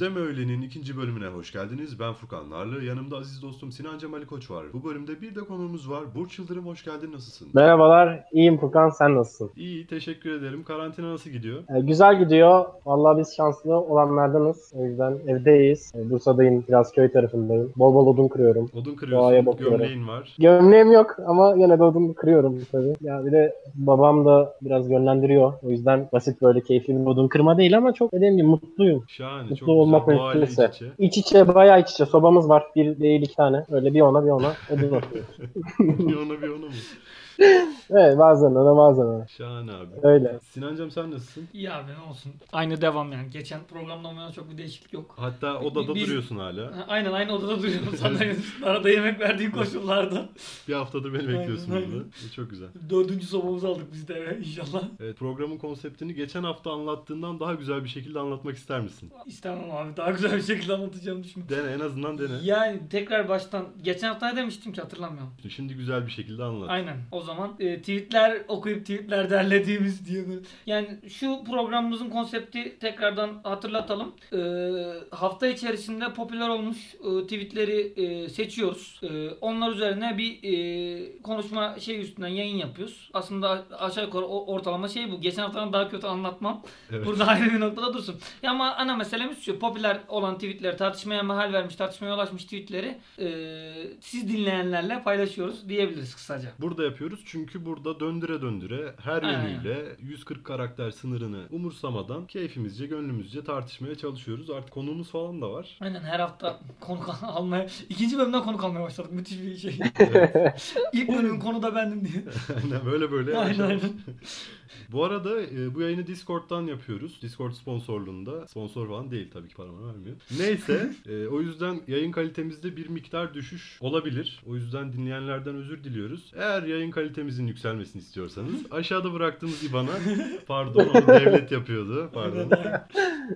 Dur deme öylenin ikinci bölümüne hoş geldiniz. Ben Furkan Narlı. Yanımda aziz dostum Sinan Cemal Koç var. Bu bölümde bir de konuğumuz var. Burç Yıldırım hoş geldin. Nasılsın? Merhabalar, iyiyim Furkan, sen nasılsın? İyi, teşekkür ederim. Karantina nasıl gidiyor? Ee, güzel gidiyor. Vallahi biz şanslı olanlardanız. O yüzden evdeyiz. Ee, Bursa'dayım, biraz köy tarafındayım. Bol bol odun kırıyorum. Odun kırıyorsun, bakıyorum. gömleğin var. Gömleğim yok ama yine de odun kırıyorum tabii. Ya bir de babam da biraz yönlendiriyor. O yüzden basit böyle keyifli bir odun kırma değil ama çok dediğim gibi mutluyum. Şahane, Mutlu çok güzel. Doğayla iç içe. İç içe, bayağı iç içe. Sobamız var. Bir değil iki tane. Öyle bir ona bir ona atıyoruz. bir ona bir ona mı? evet bazen ona bazen ona. Şahane abi. Öyle. Sinancım sen nasılsın? İyi abi ne olsun. Aynı devam yani. Geçen programda olmayan çok bir değişiklik yok. Hatta odada Biz- duruyorsun hala. Ha, Aynen aynı odada duruyorum sandalyenin üstünde. Arada yemek verdiğin koşullarda. Bir haftadır beni Aynen, bekliyorsun aynen. burada. Bu çok güzel. Dördüncü sobamızı aldık biz de eve inşallah. Evet, programın konseptini geçen hafta anlattığından daha güzel bir şekilde anlatmak ister misin? İstemem abi. Daha güzel bir şekilde anlatacağımı düşünüyorum. Dene, en azından dene. Yani tekrar baştan. Geçen hafta ne demiştim ki hatırlamıyorum. Şimdi güzel bir şekilde anlat. Aynen. O zaman e, tweetler okuyup tweetler derlediğimiz diye böyle. Yani şu programımızın konsepti tekrardan hatırlatalım. E, hafta içerisinde popüler olmuş e, tweetleri e, seçiyoruz. E, onlar üzerine bir e, konuşma şey üstünden yayın yapıyoruz. Aslında aşağı yukarı ortalama şey bu. Geçen haftadan daha kötü anlatmam. Evet. Burada ayrı bir noktada dursun. Ya ama ana meselemiz şu. Popüler olan tweetleri, tartışmaya mahal vermiş, tartışmaya ulaşmış tweetleri e, siz dinleyenlerle paylaşıyoruz diyebiliriz kısaca. Burada yapıyoruz çünkü burada döndüre döndüre her Aynen. yönüyle 140 karakter sınırını umursamadan keyfimizce gönlümüzce tartışmaya çalışıyoruz. Artık konuğumuz falan da var. Aynen her hafta konuk almaya, ikinci bölümden konuk almaya başladık. Müthiş bir şey. Evet. İlk bölümün konu da bendim diye. aynen böyle böyle. aynen aynen. Bu arada e, bu yayını Discord'dan yapıyoruz. Discord sponsorluğunda. Sponsor falan değil tabii ki paramı vermiyor. Neyse e, o yüzden yayın kalitemizde bir miktar düşüş olabilir. O yüzden dinleyenlerden özür diliyoruz. Eğer yayın kalitemizin yükselmesini istiyorsanız aşağıda bıraktığımız IBAN'a pardon onu devlet yapıyordu. Pardon.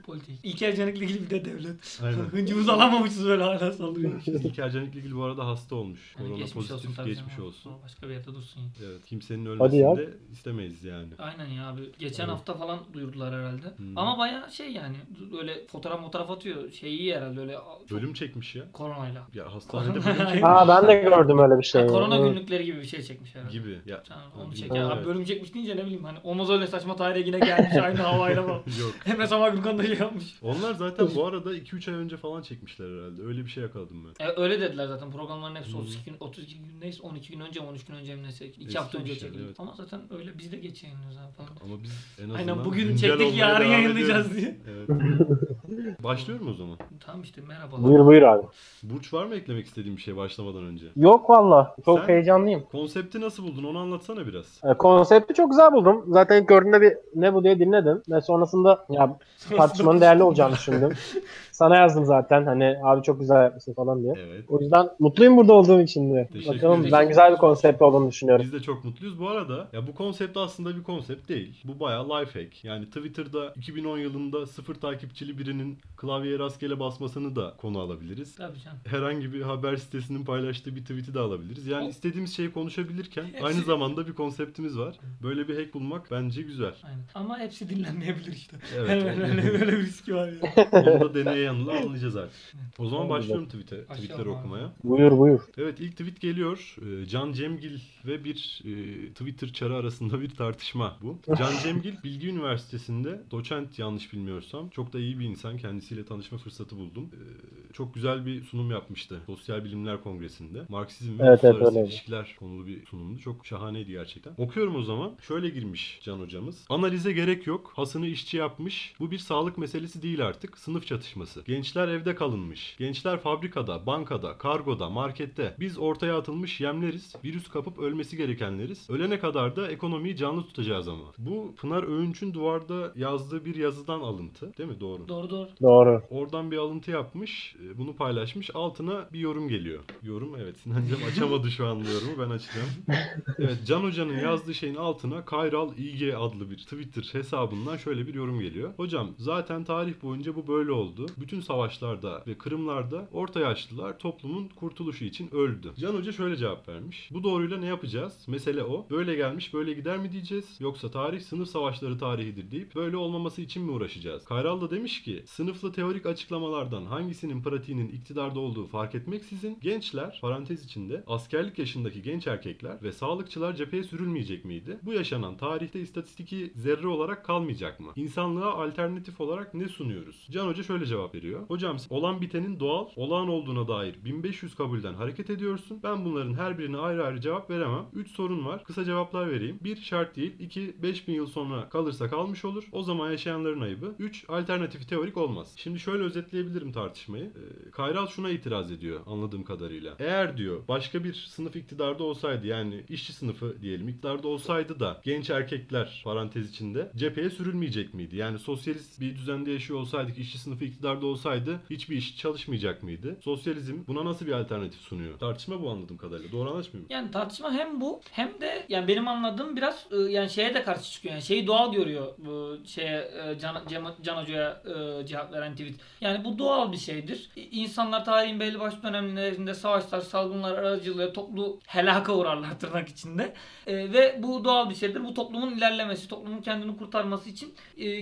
Politik. İlker Canik'le ilgili bir de devlet. Aynen. Hıncımızı alamamışız böyle hala sallıyoruz. İlker Canikli Gül bu arada hasta olmuş. Yani Korona geçmiş olsun pozitif tabii geçmiş canım. olsun. Başka bir yerde dursun. Evet kimsenin Hadi ya. ölmesini de istemeyiz yani. Aynen ya abi. Geçen Evet. hafta falan duyurdular herhalde. Hmm. Ama baya şey yani böyle fotoğraf fotoğraf atıyor. Şey iyi herhalde öyle Bölüm çekmiş ya. koronayla. Ya hastanede bölüm çekmiş. Aa ben de gördüm öyle bir şey. Ha, korona Evet. günlükleri gibi bir şey çekmiş herhalde. gibi. Ya Sen onu Evet. çek ya. Abi Evet. bölüm çekmiş deyince ne bileyim hani olmaz öyle saçma tarihe yine gelmiş aynı havayla falan. Yok. Hemen Sama Gürkan da şey yapmış. Onlar zaten bu arada 2-3 ay önce falan çekmişler herhalde. Öyle bir şey yakaladım ben. E, öyle dediler zaten programların hepsi Hmm. 32 gün 32 gün neyse 12 gün önce mi 13 gün önce mi neyse 2 Eski hafta önce şey, çekildi. evet. Ama zaten öyle biz de geç yayınlıyoruz falan. Ama biz en azından Aynen bugün güncel çektik olmaya yarın devam yayınlayacağız diye. Evet. Başlıyorum o zaman. Tamam işte merhaba. Buyur buyur abi. Burç var mı eklemek istediğim bir şey başlamadan önce? Yok valla. Çok Sen- heyecanlıyım. Konsepti nasıl buldun onu anlatsana biraz. Ee, Konsepti çok güzel buldum. Zaten ilk gördüğümde bir ne bu diye dinledim. Ve sonrasında ya tartışmanın değerli olacağını düşündüm. Sana yazdım zaten hani abi çok güzel yapmışsın falan diye. Evet. O yüzden mutluyum burada olduğum için de. Teşekkür Bakalım ederim. ben güzel bir konsept olduğunu düşünüyorum. Biz de çok mutluyuz. Bu arada ya bu konsept aslında bir konsept değil. Bu bayağı life hack. Yani Twitter'da 2010 yılında sıfır takipçili birinin klavyeye rastgele basmasını da konu alabiliriz. Tabii canım. herhangi bir haber sitesinin paylaştığı bir tweet'i de alabiliriz. Yani O- istediğimiz şeyi konuşabilirken Hepsi- aynı zamanda bir konseptimiz var. Böyle bir hack bulmak bence güzel. Aynen. Ama hepsi dinlenmeyebilir işte. Evet. Evet. öyle, öyle bir riski var ya. Onu da deneye yanıla anlayacağız artık. O zaman başlıyorum tweet'e, tweetleri okumaya. Buyur buyur. Evet ilk tweet geliyor. Ee, Can Cemgil ve bir e, Twitter çarı arasında bir tartışma bu. Can Cemgil Bilgi Üniversitesi'nde doçent yanlış bilmiyorsam. Çok da iyi bir insan. Kendisiyle tanışma fırsatı buldum. Ee, çok güzel bir sunum yapmıştı. Sosyal Bilimler Kongresinde. Marksizm ve Evet, evet, uluslararası öyleydi. ilişkiler konulu bir sunumdu. Çok şahaneydi gerçekten. Okuyorum o zaman. Şöyle girmiş Can hocamız. Analize gerek yok. Hasını işçi yapmış. Bu bir sağlık meselesi değil artık. Sınıf çatışması. Gençler evde kalınmış. Gençler fabrikada, bankada, kargoda, markette. Biz ortaya atılmış yemleriz. Virüs kapıp ölmesi gerekenleriz. Ölene kadar da ekonomiyi canlı tutacağız ama. Bu Pınar Öğünç'ün duvarda yazdığı bir yazıdan alıntı. Değil mi? Doğru. Doğru doğru. Doğru. Oradan bir alıntı yapmış. e, Bunu paylaşmış. Altına bir yorum geliyor. Yorum evet. Sinancım açamadı şu an yorumu. Ben açacağım. Evet Can Hoca'nın yazdığı şeyin altına Kayral IG adlı bir Twitter hesabından şöyle bir yorum geliyor. Hocam zaten tarih boyunca bu böyle oldu. Bütün savaşlarda ve kırımlarda orta yaşlılar toplumun kurtuluşu için öldü. Can Hoca şöyle cevap vermiş. Bu doğruyla ne yapacağız? Mesele o. Böyle gelmiş böyle gider mi diyeceğiz? Yoksa tarih sınıf savaşları tarihidir deyip böyle olmaması için mi uğraşacağız? Kayral da demiş ki sınıflı teorik açıklamalardan hangisinin pratiğinin iktidarda olduğu fark etmeksizin gençler parantez içinde askerlik yaşındaki genç erkekler ve sağlıkçılar cepheye sürülmeyecek miydi? Bu yaşanan tarihte istatistiki zerre olarak kalmayacak mı? İnsanlığa alternatif olarak ne sunuyoruz? Can Hoca şöyle cevap veriyor. Hocam olan bitenin doğal, olağan olduğuna dair 1500 kabulden hareket ediyorsun. Ben bunların her birine ayrı ayrı cevap veremem. 3 sorun var. Kısa cevaplar vereyim. 1 şart değil. 2 5000 yıl sonra kalırsa kalmış olur. O zaman yaşayanların ayıbı. 3 alternatifi teorik olmaz. Şimdi şöyle özetleyebilirim tartışmayı. Ee, Kayral şuna itiraz ediyor anladığım kadarıyla. Eğer diyor başka bir sınıf iktidarda olsaydı yani işçi sınıfı diyelim iktidarda olsaydı da genç erkekler parantez içinde cepheye sürülmeyecek miydi? Yani sosyalist bir düzende yaşıyor olsaydık işçi sınıfı iktidarda olsaydı hiçbir iş çalışmayacak mıydı? Sosyalizm buna nasıl bir alternatif sunuyor? Tartışma bu anladığım kadarıyla. Doğru anlaşmıyor muyum? Yani tartışma hem bu hem de yani benim anladığım biraz e, yani şeye de karşı çıkıyor. Yani şeyi doğal görüyor bu şeye e, Can, Can, Can Hoca'ya e, cevap veren tweet. Yani bu doğal bir şeydir. İnsanlar tarihin belli başlı dönemlerinde savaşlar, salgınlar aracılığıyla toplu helaka uğrarlar tırnak içinde. Ve bu doğal bir şeydir. Bu toplumun ilerlemesi, toplumun kendini kurtarması için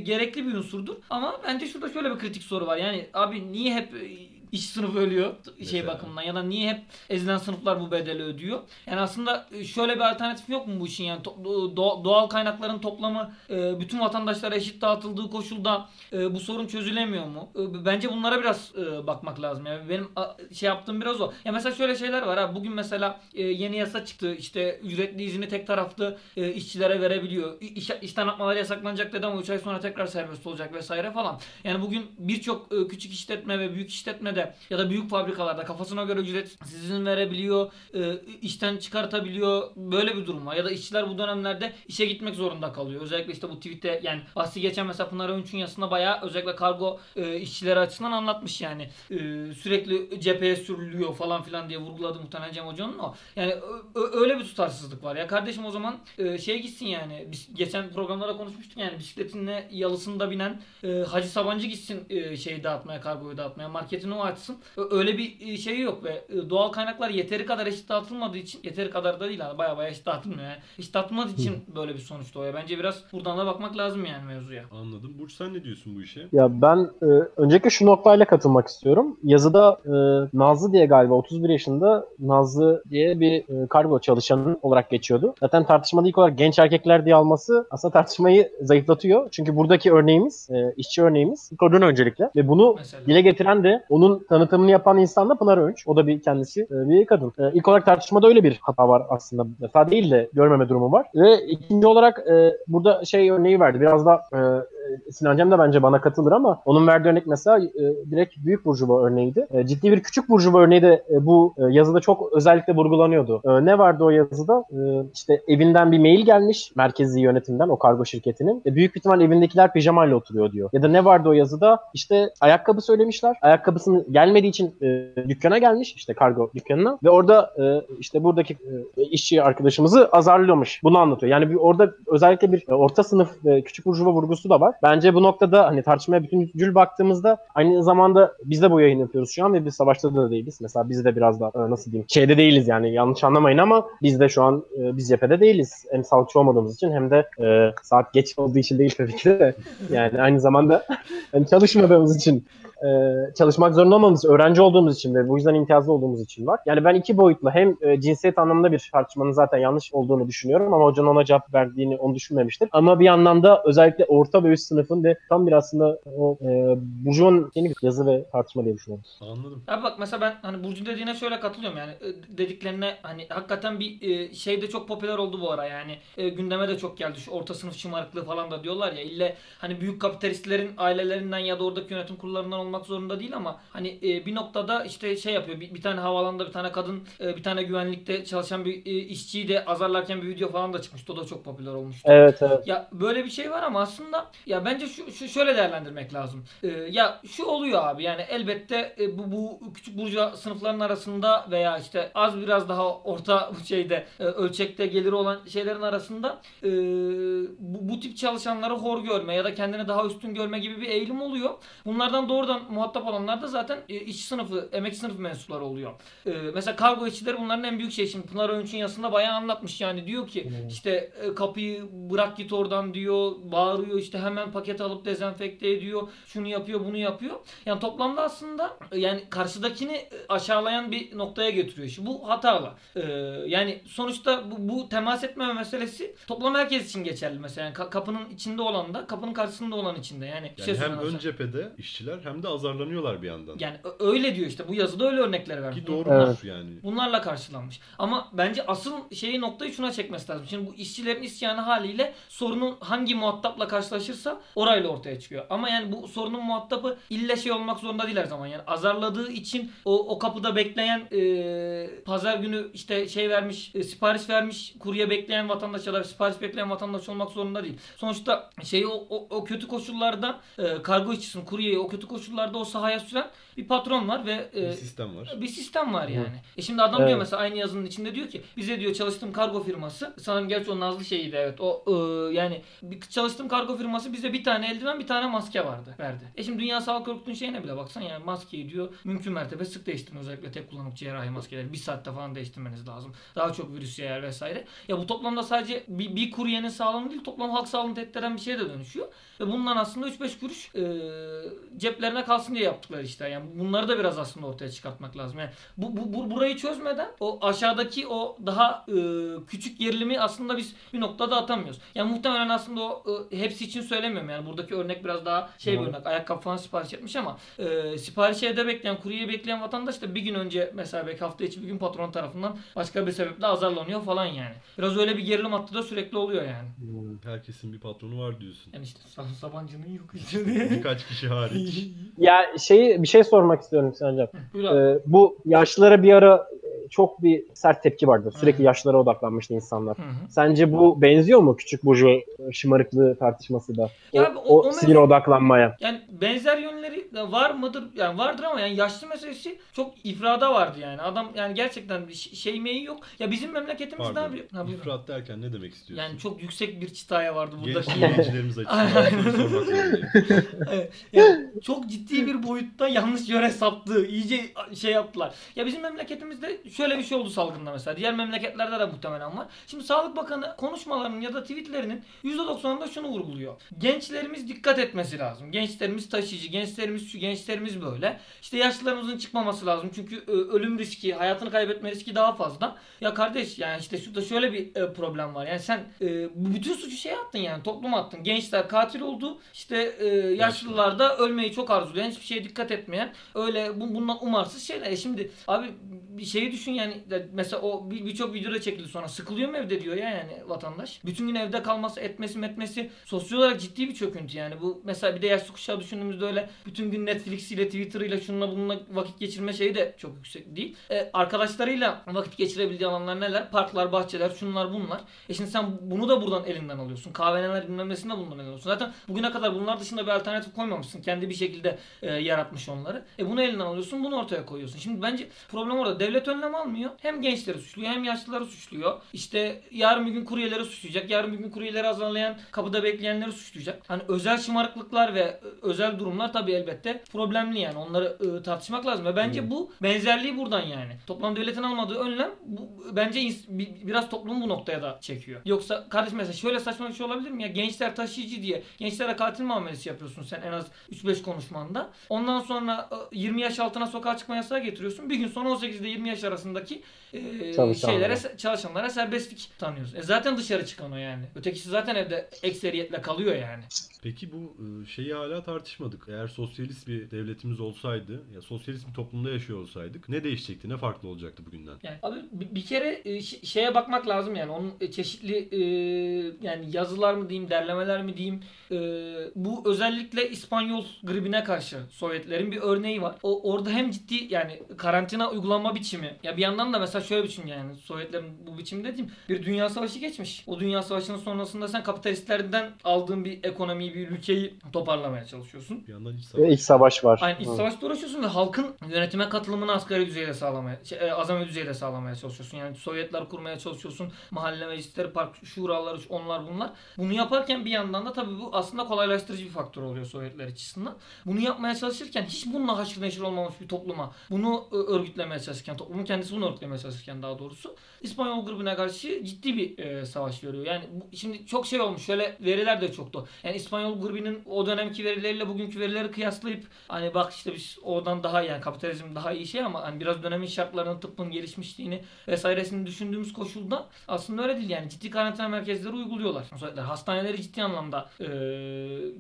gerekli bir unsurdur. Ama bence şurada şöyle bir kritik soru var. Yani abi niye hep e, iş sınıfı ölüyor şey Mesela. bakımından ya da niye hep ezilen sınıflar bu bedeli ödüyor? Yani aslında e, şöyle bir alternatif yok mu bu işin yani doğal kaynakların toplamı e, bütün vatandaşlara eşit dağıtıldığı koşulda e, bu sorun çözülemiyor mu? Bence bunlara biraz bakmak lazım. Yani benim şey yaptığım biraz o. Ya mesela şöyle şeyler var ha. Bugün mesela yeni yasa çıktı. İşte ücretli izni tek taraflı işçilere verebiliyor. İş, işten atmaları yasaklanacak dedi ama 3 ay sonra tekrar serbest olacak vesaire falan. Yani bugün birçok küçük işletme ve büyük işletmede ya da büyük fabrikalarda kafasına göre ücretsiz izin verebiliyor, e, işten çıkartabiliyor. Böyle bir durum var. Ya da işçiler bu dönemlerde işe gitmek zorunda kalıyor. Özellikle işte bu tweette yani bahsi geçen mesela Pınar Öğünç'ün yazısında bayağı özellikle kargo e, işçileri açısından anlatmış yani. E, sürekli cepheye sürülüyor falan filan diye vurguladı muhtemelen Cem Hoca'nın o. Yani ö- öyle bir tutarsızlık var. Ya kardeşim o zaman e, şey gitsin yani. Biz geçen programlarda konuşmuştuk yani bisikletinle yalısında binen e, Hacı Sabancı gitsin e, şeyi dağıtmaya, kargoyu dağıtmaya, marketini o açsın. Öyle bir e, şey yok ve e, doğal kaynaklar yeteri kadar eşit dağıtılmadığı için yeteri kadar da değil yani baya baya eşit dağıtılmıyor yani. Eşit dağıtılmadığı için böyle bir sonuç doğuyor. Bence biraz buradan da bakmak lazım yani mevzuya. Anladım. Burç sen ne diyorsun bu işe? Ya ben e, öncelikle şu noktayla katılmak istiyorum. Yazıda e, Nazlı diye galiba 31 yaşında Nazlı diye bir e, kargo çalışanı olarak geçiyordu. Zaten tartışmada ilk olarak genç erkekler diye alması aslında tartışmayı zayıflatıyor. Çünkü buradaki örneğimiz, e, işçi örneğimiz kadın öncelikle. Ve bunu Mesela. dile getiren de onun tanıtımını yapan insan da Pınar Öğünç. O da bir kendisi e, bir kadın. E, ilk olarak tartışmada öyle bir hata var aslında. Hata değil de görmeme durumu var. Ve ikinci olarak e, burada şey örneği verdi. Biraz da Sinan Cem de bence bana katılır ama onun verdiği örnek mesela e, direkt büyük burjuva örneğiydi. E, ciddi bir küçük burjuva örneği de e, bu e, yazıda çok özellikle vurgulanıyordu. E, ne vardı o yazıda? E, işte evinden bir mail gelmiş merkezi yönetimden o kargo şirketinin. E, büyük ihtimal evindekiler pijamayla oturuyor diyor. Ya da ne vardı o yazıda? İşte ayakkabı söylemişler. Ayakkabısının gelmediği için e, dükkana gelmiş işte kargo dükkanına ve orada e, işte buradaki e, işçi arkadaşımızı azarlıyormuş. Bunu anlatıyor. Yani bir, orada özellikle bir e, orta sınıf ve küçük burjuva vurgusu da var. Bence bu noktada hani tartışmaya bütüncül baktığımızda aynı zamanda biz de bu yayın yapıyoruz şu an ve biz savaşta da değiliz. Mesela biz de biraz da e, nasıl diyeyim şeyde değiliz yani yanlış anlamayın ama biz de şu an e, biz cephede değiliz. Hem sağlıkçı olmadığımız için hem de e, saat geç olduğu için değil tabii ki de. Yani aynı zamanda hani çalışmadığımız için e, çalışmak zorunda olmamız, öğrenci olduğumuz için ve bu yüzden imtiyazlı olduğumuz için var. Yani ben iki boyutlu hem e, cinsiyet anlamında bir tartışmanın zaten yanlış olduğunu düşünüyorum ama hocanın ona cevap verdiğini onu düşünmemiştim. Ama bir yandan da özellikle orta ve üst sınıfın ve tam bir aslında o e, burjuvanın yeni bir yazı ve tartışma diye düşünüyorum. Anladım. Abi bak mesela ben hani Burcu dediğine şöyle katılıyorum yani E, dediklerine hani hakikaten bir e, şey de çok popüler oldu bu ara yani E, gündeme de çok geldi şu orta sınıf şımarıklığı falan da diyorlar ya ille hani büyük kapitalistlerin ailelerinden ya da oradaki yönetim kurullarından olmak zorunda değil ama hani e, bir noktada işte şey yapıyor bir, bir tane havalanda bir tane kadın e, bir tane güvenlikte çalışan bir e, işçiyi de azarlarken bir video falan da çıkmıştı o da çok popüler olmuştu. Evet evet. Ya böyle bir şey var ama aslında ya bence şu, şu şöyle değerlendirmek lazım. Ee, ya şu oluyor abi yani elbette e, bu bu küçük burjuva sınıfların arasında veya işte az biraz daha orta şeyde e, ölçekte geliri olan şeylerin arasında e, bu, bu tip çalışanları hor görme ya da kendini daha üstün görme gibi bir eğilim oluyor. Bunlardan doğrudan muhatap olanlar da zaten e, işçi sınıfı, emek sınıf mensupları oluyor. E, mesela kargo işçileri bunların en büyük şey. Şimdi Pınar Öğünç'ün yazısında bayağı anlatmış yani. Diyor ki Hmm. işte e, kapıyı bırak git oradan diyor. Bağırıyor işte hemen paket alıp dezenfekte ediyor. Şunu yapıyor bunu yapıyor. Yani toplamda aslında e, yani karşıdakini aşağılayan bir noktaya getiriyor işi. Bu hatalı. E, yani sonuçta bu, bu temas etmeme meselesi toplam herkes için geçerli mesela. Yani ka- kapının içinde olan da kapının karşısında olan içinde. Yani, Yani şey hem ön cephede işçiler hem de azarlanıyorlar bir yandan. yani öyle diyor işte. Bu yazıda öyle örnekleri vermiş. Ki doğrudur Evet. yani. Bunlarla karşılanmış. Ama bence asıl şeyi noktayı şuna çekmesi lazım. Şimdi bu işçilerin isyanı haliyle sorunun hangi muhatapla karşılaşırsa orayla ortaya çıkıyor. Ama yani bu sorunun muhatabı illa şey olmak zorunda değil her zaman. Yani azarladığı için o, o kapıda bekleyen e, pazar günü işte şey vermiş e, sipariş vermiş kurye bekleyen vatandaş ya da sipariş bekleyen vatandaş olmak zorunda değil. Sonuçta şeyi o, o, o kötü koşullarda e, kargo işçisini kuryeyi o kötü koşullarda o sahaya süren bir patron var ve e, Bir sistem var. bir sistem var yani. E şimdi adam diyor Evet. mesela aynı yazının içinde diyor ki bize diyor çalıştığım kargo firması sanırım gerçi o Nazlı şeyiydi evet. O e, yani bir çalıştığım kargo firması bize bir tane eldiven bir tane maske vardı verdi. E şimdi Dünya Sağlık Örgütü'nün şeyine bile baksan yani maskeyi diyor mümkün mertebe sık değiştirin özellikle tek kullanımlık cerrahi maskeleri. Bir saatte falan değiştirmeniz lazım. Daha çok virüs yayar vesaire. Ya bu toplamda sadece bir, bir kuryenin sağlığını değil toplam halk sağlığını tehdit eden bir şeye de dönüşüyor. Ve bundan aslında 3-5 kuruş e, ceplerine kalsın diye yaptıkları işte. Yani bunları da biraz aslında ortaya çıkartmak lazım. Yani bu, bu, bu- burayı çözmeden o aşağıdaki o daha e, küçük gerilimi aslında biz bir noktada atamıyoruz. Yani muhtemelen aslında o e, hepsi için söylemiyorum. Yani buradaki örnek biraz daha şey bir örnek. Ayakkabı falan sipariş etmiş ama e, sipariş evde bekleyen, kuryeyi bekleyen vatandaş da bir gün önce mesela belki hafta içi bir gün patron tarafından başka bir sebeple azarlanıyor falan yani. Biraz öyle bir gerilim hattı da sürekli oluyor yani. Herkesin bir patronu var diyorsun. Yani işte Sa- Sabancı'nın yok işte diye. Birkaç kişi hariç. Ya şey bir şey sormak istiyorum abi. Ee, bu yaşlılara bir ara çok bir sert tepki vardı. Sürekli Hı. yaşlılara odaklanmıştı insanlar. Hı hı. Sence bu benziyor mu küçük burcu şımarıklığı tartışması da? O, Ya o- o o sinir mevzu- odaklanmaya. Yani benzer yönleri var mıdır? Yani vardır ama yani yaşlı meselesi çok ifrada vardı yani. Adam yani gerçekten bir şey meyi yok. Ya bizim memleketimizde Pardon. abi. Ha, buyurun. İfrat derken ne demek istiyorsun? Yani çok yüksek bir çıtaya vardı burada. Genç dinleyicilerimiz açısından. Yani çok ciddi bir boyutta yanlış yöre saptı. İyice şey yaptılar. Ya bizim memleketimizde şöyle bir şey oldu salgında mesela. Diğer memleketlerde de muhtemelen var. Şimdi Sağlık Bakanı konuşmalarının ya da tweetlerinin %90'ında şunu vurguluyor. Gençlerimiz dikkat etmesi lazım. Gençlerimiz taşıyıcı, gençlerimiz şu, gençlerimiz böyle. İşte yaşlılarımızın çıkmaması lazım. Çünkü e, ölüm riski, hayatını kaybetme riski daha fazla. Ya kardeş yani işte şurada şöyle bir e, problem var. Yani sen e, bütün suçu şey attın yani topluma attın. Gençler katil oldu. İşte e, yaşlılar da ölmeyi çok arzulayan, hiçbir şeye dikkat etmeyen, öyle bu, bundan umarsız şeyler. Şimdi abi bir şeyi düşün yani de- mesela o bir- birçok videoda çekildi sonra sıkılıyor mu evde diyor ya yani vatandaş. Bütün gün evde kalması, etmesi, metmesi sosyal olarak ciddi bir çöküntü yani. Bu mesela bir de yaşlı kuşağı düşündüğümüzde öyle bütün gün Netflix ile Twitter ile şununla bununla vakit geçirme şeyi de çok yüksek değil. E, arkadaşlarıyla vakit geçirebildiği alanlar neler? Parklar, bahçeler, şunlar bunlar. E şimdi sen bunu da buradan elinden alıyorsun. Kahveneler bilmem nesini de bundan elinden alıyorsun. Zaten bugüne kadar bunlar dışında bir alternatif koymamışsın. Kendi bir şekilde e, yaratmış onları. E bunu elinden alıyorsun, bunu ortaya koyuyorsun. Şimdi bence problem orada. Devlet önlem almıyor. Hem gençleri suçluyor hem yaşlıları suçluyor. İşte yarın bir gün kuryeleri suçlayacak. Yarın bir gün kuryeleri azarlayan, kapıda bekleyenleri suçlayacak. Hani özel şımarıklıklar ve e, özel durumlar tabii elbette problemli yani. Onları e, tartışmak lazım. Ve bence bu benzerliği buradan yani. Toplam devletin almadığı önlem bu, bence ins- bi- biraz toplumu bu noktaya da çekiyor. Yoksa kardeşim mesela şöyle saçma bir şey olabilir mi ya? Gençler taşıyıcı diye gençlere katil muamelesi yapıyorsun sen en az 3-5 konuşmanda. Ondan sonra e, 20 yaş altına sokağa çıkma yasağı getiriyorsun. Bir gün sonra 18 ile 20 yaş arasındaki e, Çalışanlara. şeylere çalışanlara serbestlik tanıyorsun. E zaten dışarı çıkan o yani. Ötekisi zaten evde ekseriyetle kalıyor yani. Peki bu şeyi hala tartışmadık. Eğer sosyalist bir devletimiz olsaydı, ya sosyalist bir toplumda yaşıyor olsaydık ne değişecekti, ne farklı olacaktı bugünden? Yani abi bir, kere şeye bakmak lazım yani onun çeşitli yani yazılar mı diyeyim derlemeler mi diyeyim bu özellikle İspanyol gribine karşı Sovyetlerin bir örneği var. O orada hem ciddi yani karantina uygulama biçimi ya bir yandan da mesela şöyle düşün yani Sovyetlerin bu biçim dediğim bir dünya savaşı geçmiş. O dünya savaşının sonrasında sen kapitalistlerden aldığın bir ekonomiyi bir ülkeyi toparlamaya çalışıyorsun. Bir yandan iç Ve savaş. iç savaş var. Aynen iç Evet. savaşta uğraşıyorsun ve halkın yönetime katılımını asgari düzeyde sağlamaya, şey, e, azami düzeyde sağlamaya çalışıyorsun. Yani Sovyetler kurmaya çalışıyorsun. Mahalle meclisleri, park şuraları, onlar bunlar. Bunu yaparken bir yandan da tabii bu aslında kolaylaştırıcı bir faktör oluyor Sovyetler açısından. Bunu yapmaya çalışırken hiç bununla haşır neşir olmamış bir topluma bunu e, örgütlemeye çalışırken, toplumun kendisi bunu örgütlemeye çalışırken daha doğrusu İspanyol grubuna karşı ciddi bir e, savaş veriyor. Yani bu, şimdi çok şey olmuş. Şöyle veriler de çoktu. Yani İspanyol grubunun o dönemki verileriyle bugünkü verileri kıyaslayıp hani bak işte biz oradan daha yani kapitalizm daha iyi şey ama hani biraz dönemin şartlarının tıbbın gelişmişliğini vesairesini düşündüğümüz koşulda aslında öyle değil yani ciddi karantina merkezleri uyguluyorlar. Sovyetler hastaneleri ciddi anlamda e,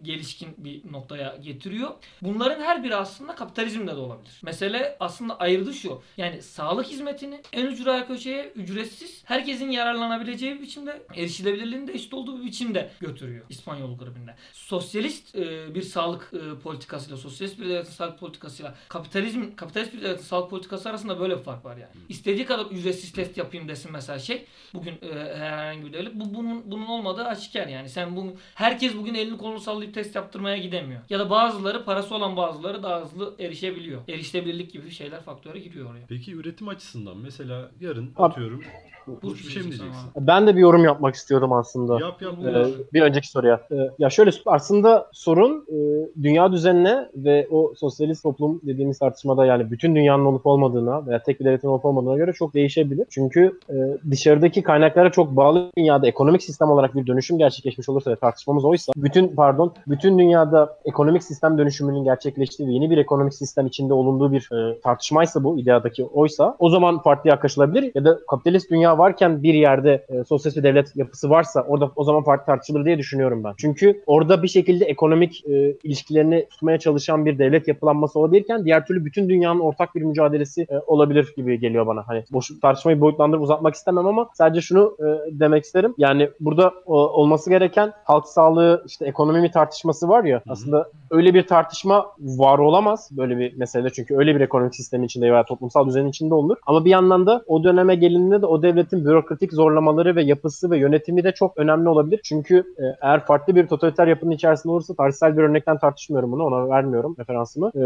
gelişkin bir noktaya getiriyor. Bunların her biri aslında kapitalizmde de olabilir. Mesele aslında ayırdı şu. Yani sağlık hizmetini en ücra köşeye ücretsiz herkesin yararlanabileceği bir biçimde erişilebilirliğinin de eşit olduğu bir biçimde götürüyor İspanyol grubunda. Sosyalist e, bir sağlık e, politikasıyla, sosyalist bir devletin sağlık politikasıyla kapitalizm, kapitalist bir devletin sağlık politikası arasında böyle bir fark var yani. İstediği kadar ücretsiz test yapayım desin mesela şey. Bugün e, herhangi bir devlet bu bunun bunun olmadığı aşikar yani. Sen bu herkes bugün elini kolunu sallayıp test yaptırmaya gidemiyor. Ya da bazıları parası olan bazıları daha hızlı erişebiliyor. Erişilebilirlik gibi şeyler faktöre giriyor oraya. Peki üretim açısından mesela yarın Abi- atıyorum. Burç bir şey mi diyeceksin diyeceksin? Ben de bir yorum yapmak istiyordum aslında. Yap yap. Ee, bir önceki soruya. Ee, ya şöyle aslında sorun e, dünya düzenine ve o sosyalist toplum dediğimiz tartışmada yani bütün dünyanın olup olmadığına veya tek bir devletin olup olmadığına göre çok değişebilir. Çünkü e, dışarıdaki kaynaklara çok bağlı dünyada ekonomik sistem olarak bir dönüşüm gerçekleşmiş olursa ve tartışmamız oysa bütün pardon bütün dünyada ekonomik sistem dönüşümünün gerçekleştiği ve yeni bir ekonomik sistem içinde olunduğu bir e, tartışmaysa bu ideadaki oysa o zaman farklı yaklaşılabilir ya da kapitalist dünya varken bir yerde e, sosyalist bir devlet yapısı varsa orada o zaman farklı tartışılır diye düşünüyorum ben. Çünkü orada bir şekilde ekonomik e, ilişkilerini tutmaya çalışan bir devlet yapılanması olabilirken diğer türlü bütün dünyanın ortak bir mücadelesi e, olabilir gibi geliyor bana. Hani boş tartışmayı boyutlandırıp uzatmak istemem ama sadece şunu e, demek isterim. Yani burada o, olması gereken halk sağlığı işte ekonomi mi tartışması var ya aslında öyle bir tartışma var olamaz böyle bir meselede çünkü öyle bir ekonomik sistemin içinde veya toplumsal düzenin içinde olur. Ama bir yandan da o döneme gelindiğinde de o devletin bürokratik zorlamaları ve yapısı ve yönetimi de çok önemli olabilir. Çünkü e, eğer farklı bir totaliter yapının içerisinde olursa tarihsel bir örnekten tartışmıyorum bunu ona vermiyorum referansımı. E,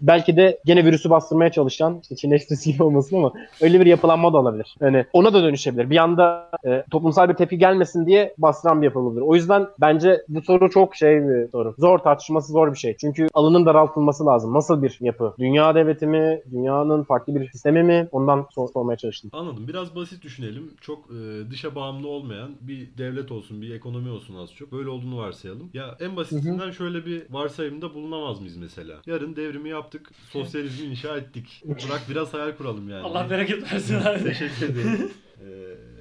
belki de gene virüsü bastırmaya çalışan işte Çin ekstresi gibi olmasın ama öyle bir yapılanma da olabilir. Yani ona da dönüşebilir. Bir anda e, toplumsal bir tepki gelmesin diye bastıran bir yapı olabilir. O yüzden bence bu soru çok şey bir soru. Zor tartışması zor bir şey. Çünkü alanın daraltılması lazım. Nasıl bir yapı? Dünya devleti mi? Dünyanın farklı bir sistemi mi? Ondan sor sormaya çalıştım. Anladım. Biraz basit düşünelim. Çok e, dışa bağımlı olmayan bir devlet olsun, bir ekonomi olsun az çok. Böyle olduğunu varsayalım. Ya en basitinden şöyle bir varsayımda bulunamaz mıyız mesela? Yarın devrimi yaptık, sosyalizmi inşa ettik. Bırak biraz hayal kuralım yani. Allah bereket versin abi. Teşekkür ederim.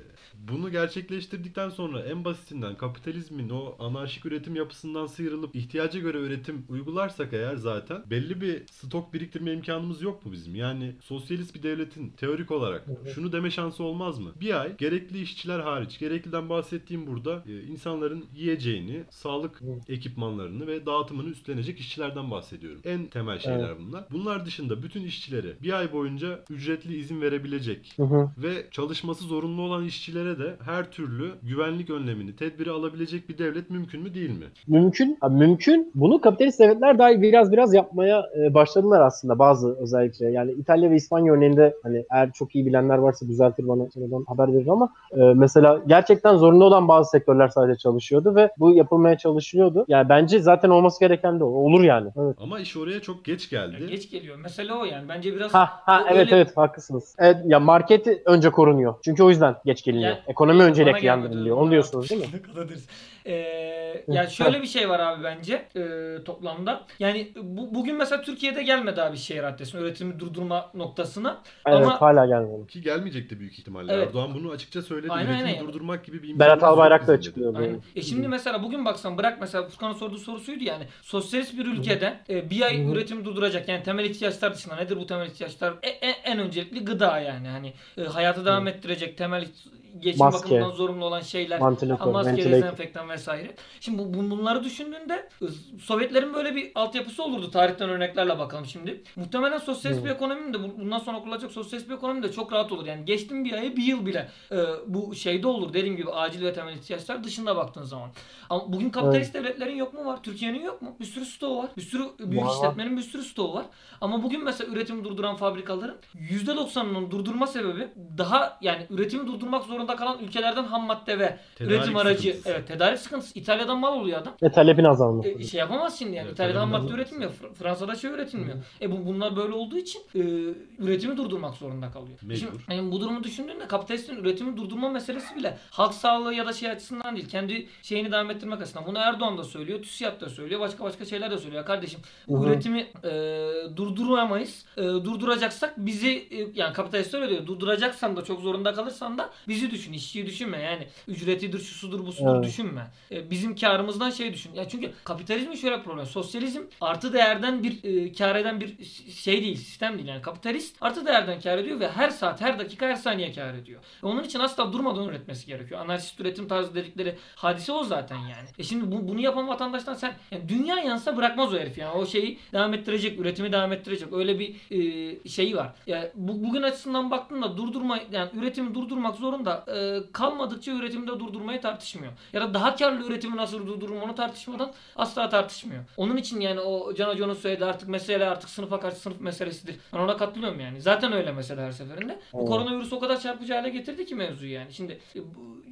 Bunu gerçekleştirdikten sonra en basitinden kapitalizmin o anarşik üretim yapısından sıyrılıp ihtiyaca göre üretim uygularsak eğer zaten belli bir stok biriktirme imkanımız yok mu bizim? Yani sosyalist bir devletin teorik olarak şunu deme şansı olmaz mı? Bir ay gerekli işçiler hariç, gerekliden bahsettiğim burada e, insanların yiyeceğini, sağlık ekipmanlarını ve dağıtımını üstlenecek işçilerden bahsediyorum. En temel şeyler bunlar. Bunlar dışında bütün işçilere bir ay boyunca ücretli izin verebilecek ve çalışması zorunlu olan işçilere de her türlü güvenlik önlemini, tedbiri alabilecek bir devlet mümkün mü değil mi? Mümkün. Ha, mümkün. Bunu kapitalist devletler dahi biraz biraz yapmaya e, başladılar aslında bazı özellikle. Yani İtalya ve İspanya örneğinde hani eğer çok iyi bilenler varsa düzeltir bana sonradan haber verir ama e, mesela gerçekten zorunda olan bazı sektörler sadece çalışıyordu ve bu yapılmaya çalışılıyordu. Yani bence zaten olması gereken de o. Olur yani. Evet. Ama iş oraya çok geç geldi. Ya geç geliyor. Mesele o yani. Bence biraz Ha, ha evet öyle- evet haklısınız. Evet ya market önce korunuyor. Çünkü o yüzden geç geliniyor. Ya- Ekonomi öncelikli yandırılıyor. Onu diyorsunuz değil mi? Ne kadar deriz. Ee, ya şöyle bir şey var abi bence e, toplamda. Yani bu, bugün mesela Türkiye'de gelmedi abi şehir haddesine üretimi durdurma noktasına. Evet Ama- hala gelmedi. Ki gelmeyecekti büyük ihtimalle. Evet. Erdoğan bunu açıkça söyledi. Aynen, Üretimi aynen. durdurmak gibi bir Berat imkanımız yok Albayrak da açıklıyor bunu. E şimdi mesela bugün baksan bırak mesela Furkan'ın sorduğu sorusuydu yani. Sosyalist bir ülkede e, bir ay üretimi durduracak. Yani temel ihtiyaçlar dışında nedir bu temel ihtiyaçlar? E, e- en öncelikli gıda yani. Hani e, hayatı devam ettirecek temel geçim Maske. bakımından zorunlu olan şeyler. Ventilatör, Maske, ventilator. dezenfektan vesaire. Şimdi bu, bu- bunları düşündüğünde Sovyetlerin böyle bir altyapısı olurdu. Tarihten örneklerle bakalım şimdi. Muhtemelen sosyalist Hı. bir ekonominin de bu- bundan sonra kurulacak sosyalist bir ekonomi de çok rahat olur. Yani geçtim bir ayı bir yıl bile e, bu şeyde olur. Dediğim gibi acil ve temel ihtiyaçlar dışında baktığın zaman. Ama bugün kapitalist devletlerin yok mu var? Türkiye'nin yok mu? Bir sürü stoğu var. Bir sürü büyük var. işletmenin bir sürü stoğu var. Ama bugün mesela üretimi durduran fabrikaların %90'ının durdurma sebebi daha yani üretimi durdurmak zorunda kalan ülkelerden ham madde ve Tedarik üretim aracı. sıkıntısı. Evet tedarik sıkıntısı. İtalya'dan mal oluyor adam. Ve talebin azalması. E, şey yapamaz şimdi yani. Evet, İtalya'da ham madde azalması. üretilmiyor. Fr- Fransa'da şey üretilmiyor. E bu bunlar böyle olduğu için e, üretimi durdurmak zorunda kalıyor. Mecbur. Şimdi yani bu durumu düşündüğünde kapitalistin üretimi durdurma meselesi bile halk sağlığı ya da şey açısından değil. Kendi şeyini devam ettirmek açısından. Bunu Erdoğan da söylüyor. TÜSİAD da söylüyor. Başka başka şeyler de söylüyor. Kardeşim bu Hı hı. üretimi e, durduramayız. E, durduracaksak bizi e, yani kapitalist öyle diyor. Durduracaksan da çok zorunda kalırsan da bizi düşün. işçiyi düşünme. Yani ücretidir, şu sudur, bu sudur Evet. düşünme. E, bizim karımızdan şey düşün. Ya çünkü kapitalizmin şöyle bir problem. Sosyalizm artı değerden bir e, kar eden bir şey değil, sistem değil. Yani kapitalist artı değerden kar ediyor ve her saat, her dakika, her saniye kar ediyor. E, onun için asla durmadan üretmesi gerekiyor. Anarşist üretim tarzı dedikleri hadise o zaten yani. E şimdi bu- bunu yapan vatandaştan sen yani dünya yansa bırakmaz o herif yani. O şeyi devam ettirecek, üretimi devam ettirecek. Öyle bir e, şeyi var. Yani bu, bugün açısından baktığında durdurma yani üretimi durdurmak zorunda. E, kalmadıkça üretimi de durdurmayı tartışmıyor. Ya da daha karlı üretimi nasıl durdururum onu tartışmadan asla tartışmıyor. Onun için yani o Can Hoca'nın söylediği artık mesele artık sınıfa karşı sınıf meselesidir. Ben ona katılıyorum yani. Zaten öyle mesele her seferinde. Bu koronavirüs o kadar çarpıcı hale getirdi ki mevzuyu yani. Şimdi e,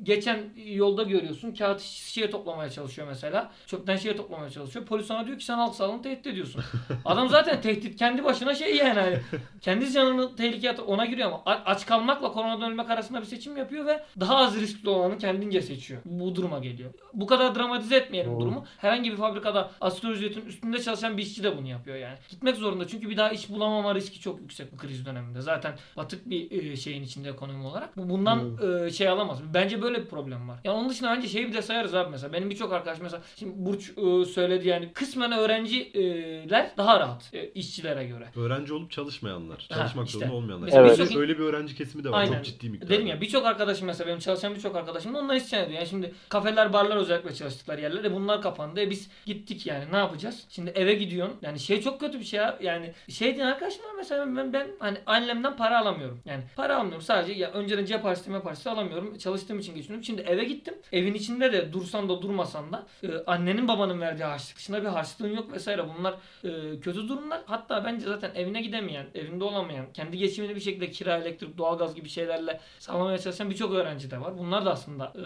geçen yolda görüyorsun kağıt şişeye toplamaya çalışıyor mesela. Çöpten şişeye toplamaya çalışıyor. Polis ona diyor ki sen halk sağlığını tehdit ediyorsun. Adam zaten tehdit kendi başına şey yani. Hani, kendi canını tehlikeye ona giriyor ama aç kalmakla koronadan ölmek arasında bir seçim yapıyor ve daha az riskli olanı kendince seçiyor. Bu duruma geliyor. Bu kadar dramatize etmeyelim Doğru. durumu. Herhangi bir fabrikada asgari ücretin üstünde çalışan bir işçi de bunu yapıyor yani. Gitmek zorunda çünkü bir daha iş bulamama riski çok yüksek bu kriz döneminde. Zaten batık bir e, şeyin içinde ekonomi olarak. Bu bundan e, şey alamaz. Bence böyle bir problem var. Yani onun dışında bence şeyi bir de sayarız abi mesela. Benim birçok arkadaş mesela şimdi Burç e, söyledi yani kısmen öğrenciler daha rahat e, işçilere göre. Öğrenci olup çalışmayanlar. Ha, Çalışmak işte. zorunda olmayanlar. Mesela Evet. birçok- Öyle bir öğrenci kesimi de var. Aynen. Çok ciddi miktarda. Dedim ya birçok arkadaşım mesela benim çalışan birçok arkadaşım da ondan isyan ediyor. Yani şimdi kafeler, barlar özellikle çalıştıkları yerler de bunlar kapandı. E biz gittik yani ne yapacağız? Şimdi eve gidiyorsun. Yani şey çok kötü bir şey ya. Yani şey diyen arkadaşım var mesela ben, ben hani annemden para alamıyorum. Yani para almıyorum sadece ya önceden cep harçlığı mep harçlığı alamıyorum. Çalıştığım için geçiniyorum. Şimdi eve gittim. Evin içinde de dursan da durmasan da e, annenin babanın verdiği harçlık dışında bir harçlığın yok vesaire. Bunlar e, kötü durumlar. Hatta bence zaten evine gidemeyen, evinde olamayan, kendi geçimini bir şekilde kira, elektrik, doğalgaz gibi şeylerle sağlamaya çalışan birçok öğrenci de var. Bunlar da aslında e,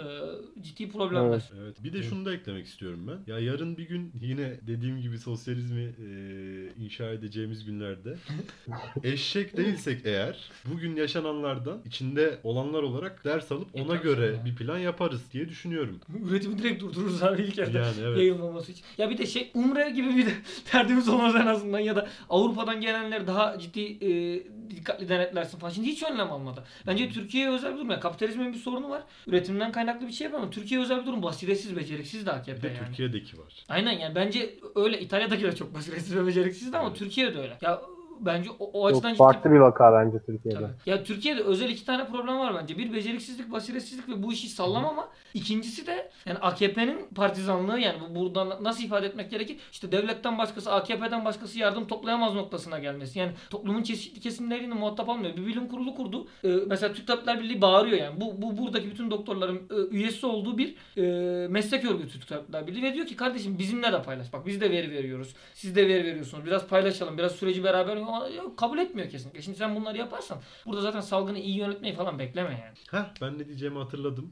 ciddi problemler. Evet. Evet. Bir de şunu da eklemek istiyorum ben. Ya yarın bir gün yine dediğim gibi sosyalizmi e, inşa edeceğimiz günlerde eşek değilsek eğer bugün yaşananlardan içinde olanlar olarak ders alıp E, ona göre canım. bir plan yaparız diye düşünüyorum. Üretimi direkt durdururuz abi ilk yerden. Yani evet. Yayılmaması için. Ya bir de şey Umre gibi bir de derdimiz olmaz en azından ya da Avrupa'dan gelenler daha ciddi e, dikkatli denetlersin falan. Şimdi hiç önlem almadı. Bence Türkiye'ye özel bir durum. Yani kapitalizmin bir sorunu var. Üretimden kaynaklı bir şey var ama Türkiye'ye özel bir durum. Basiretsiz, beceriksiz de AKP de yani. Türkiye'deki var. Aynen yani bence öyle İtalya'daki de çok basiretsiz ve beceriksizdi ama Evet. Türkiye'de öyle. Ya bence o, o açıdan ciddi farklı bir vaka bence Türkiye'de. Tabii. Ya Türkiye'de özel iki tane problem var bence. Bir beceriksizlik, basiretsizlik ve bu işi sallamama. İkincisi de yani AKP'nin partizanlığı yani bu buradan nasıl ifade etmek gerekir? İşte devletten başkası, AKP'den başkası yardım toplayamaz noktasına gelmesi. Yani toplumun çeşitli kesimlerini muhatap almıyor. Bir bilim kurulu kurdu. Ee, mesela Türk Tabipler Birliği bağırıyor yani. Bu, bu buradaki bütün doktorların e, üyesi olduğu bir e, meslek örgütü Türk Tabipler Birliği ve diyor ki kardeşim bizimle de paylaş. Bak biz de veri veriyoruz. Siz de veri veriyorsunuz. Biraz paylaşalım. Biraz süreci beraber yok, kabul etmiyor kesinlikle. Şimdi sen bunları yaparsan burada zaten salgını iyi yönetmeyi falan bekleme yani. Heh ben ne diyeceğimi hatırladım.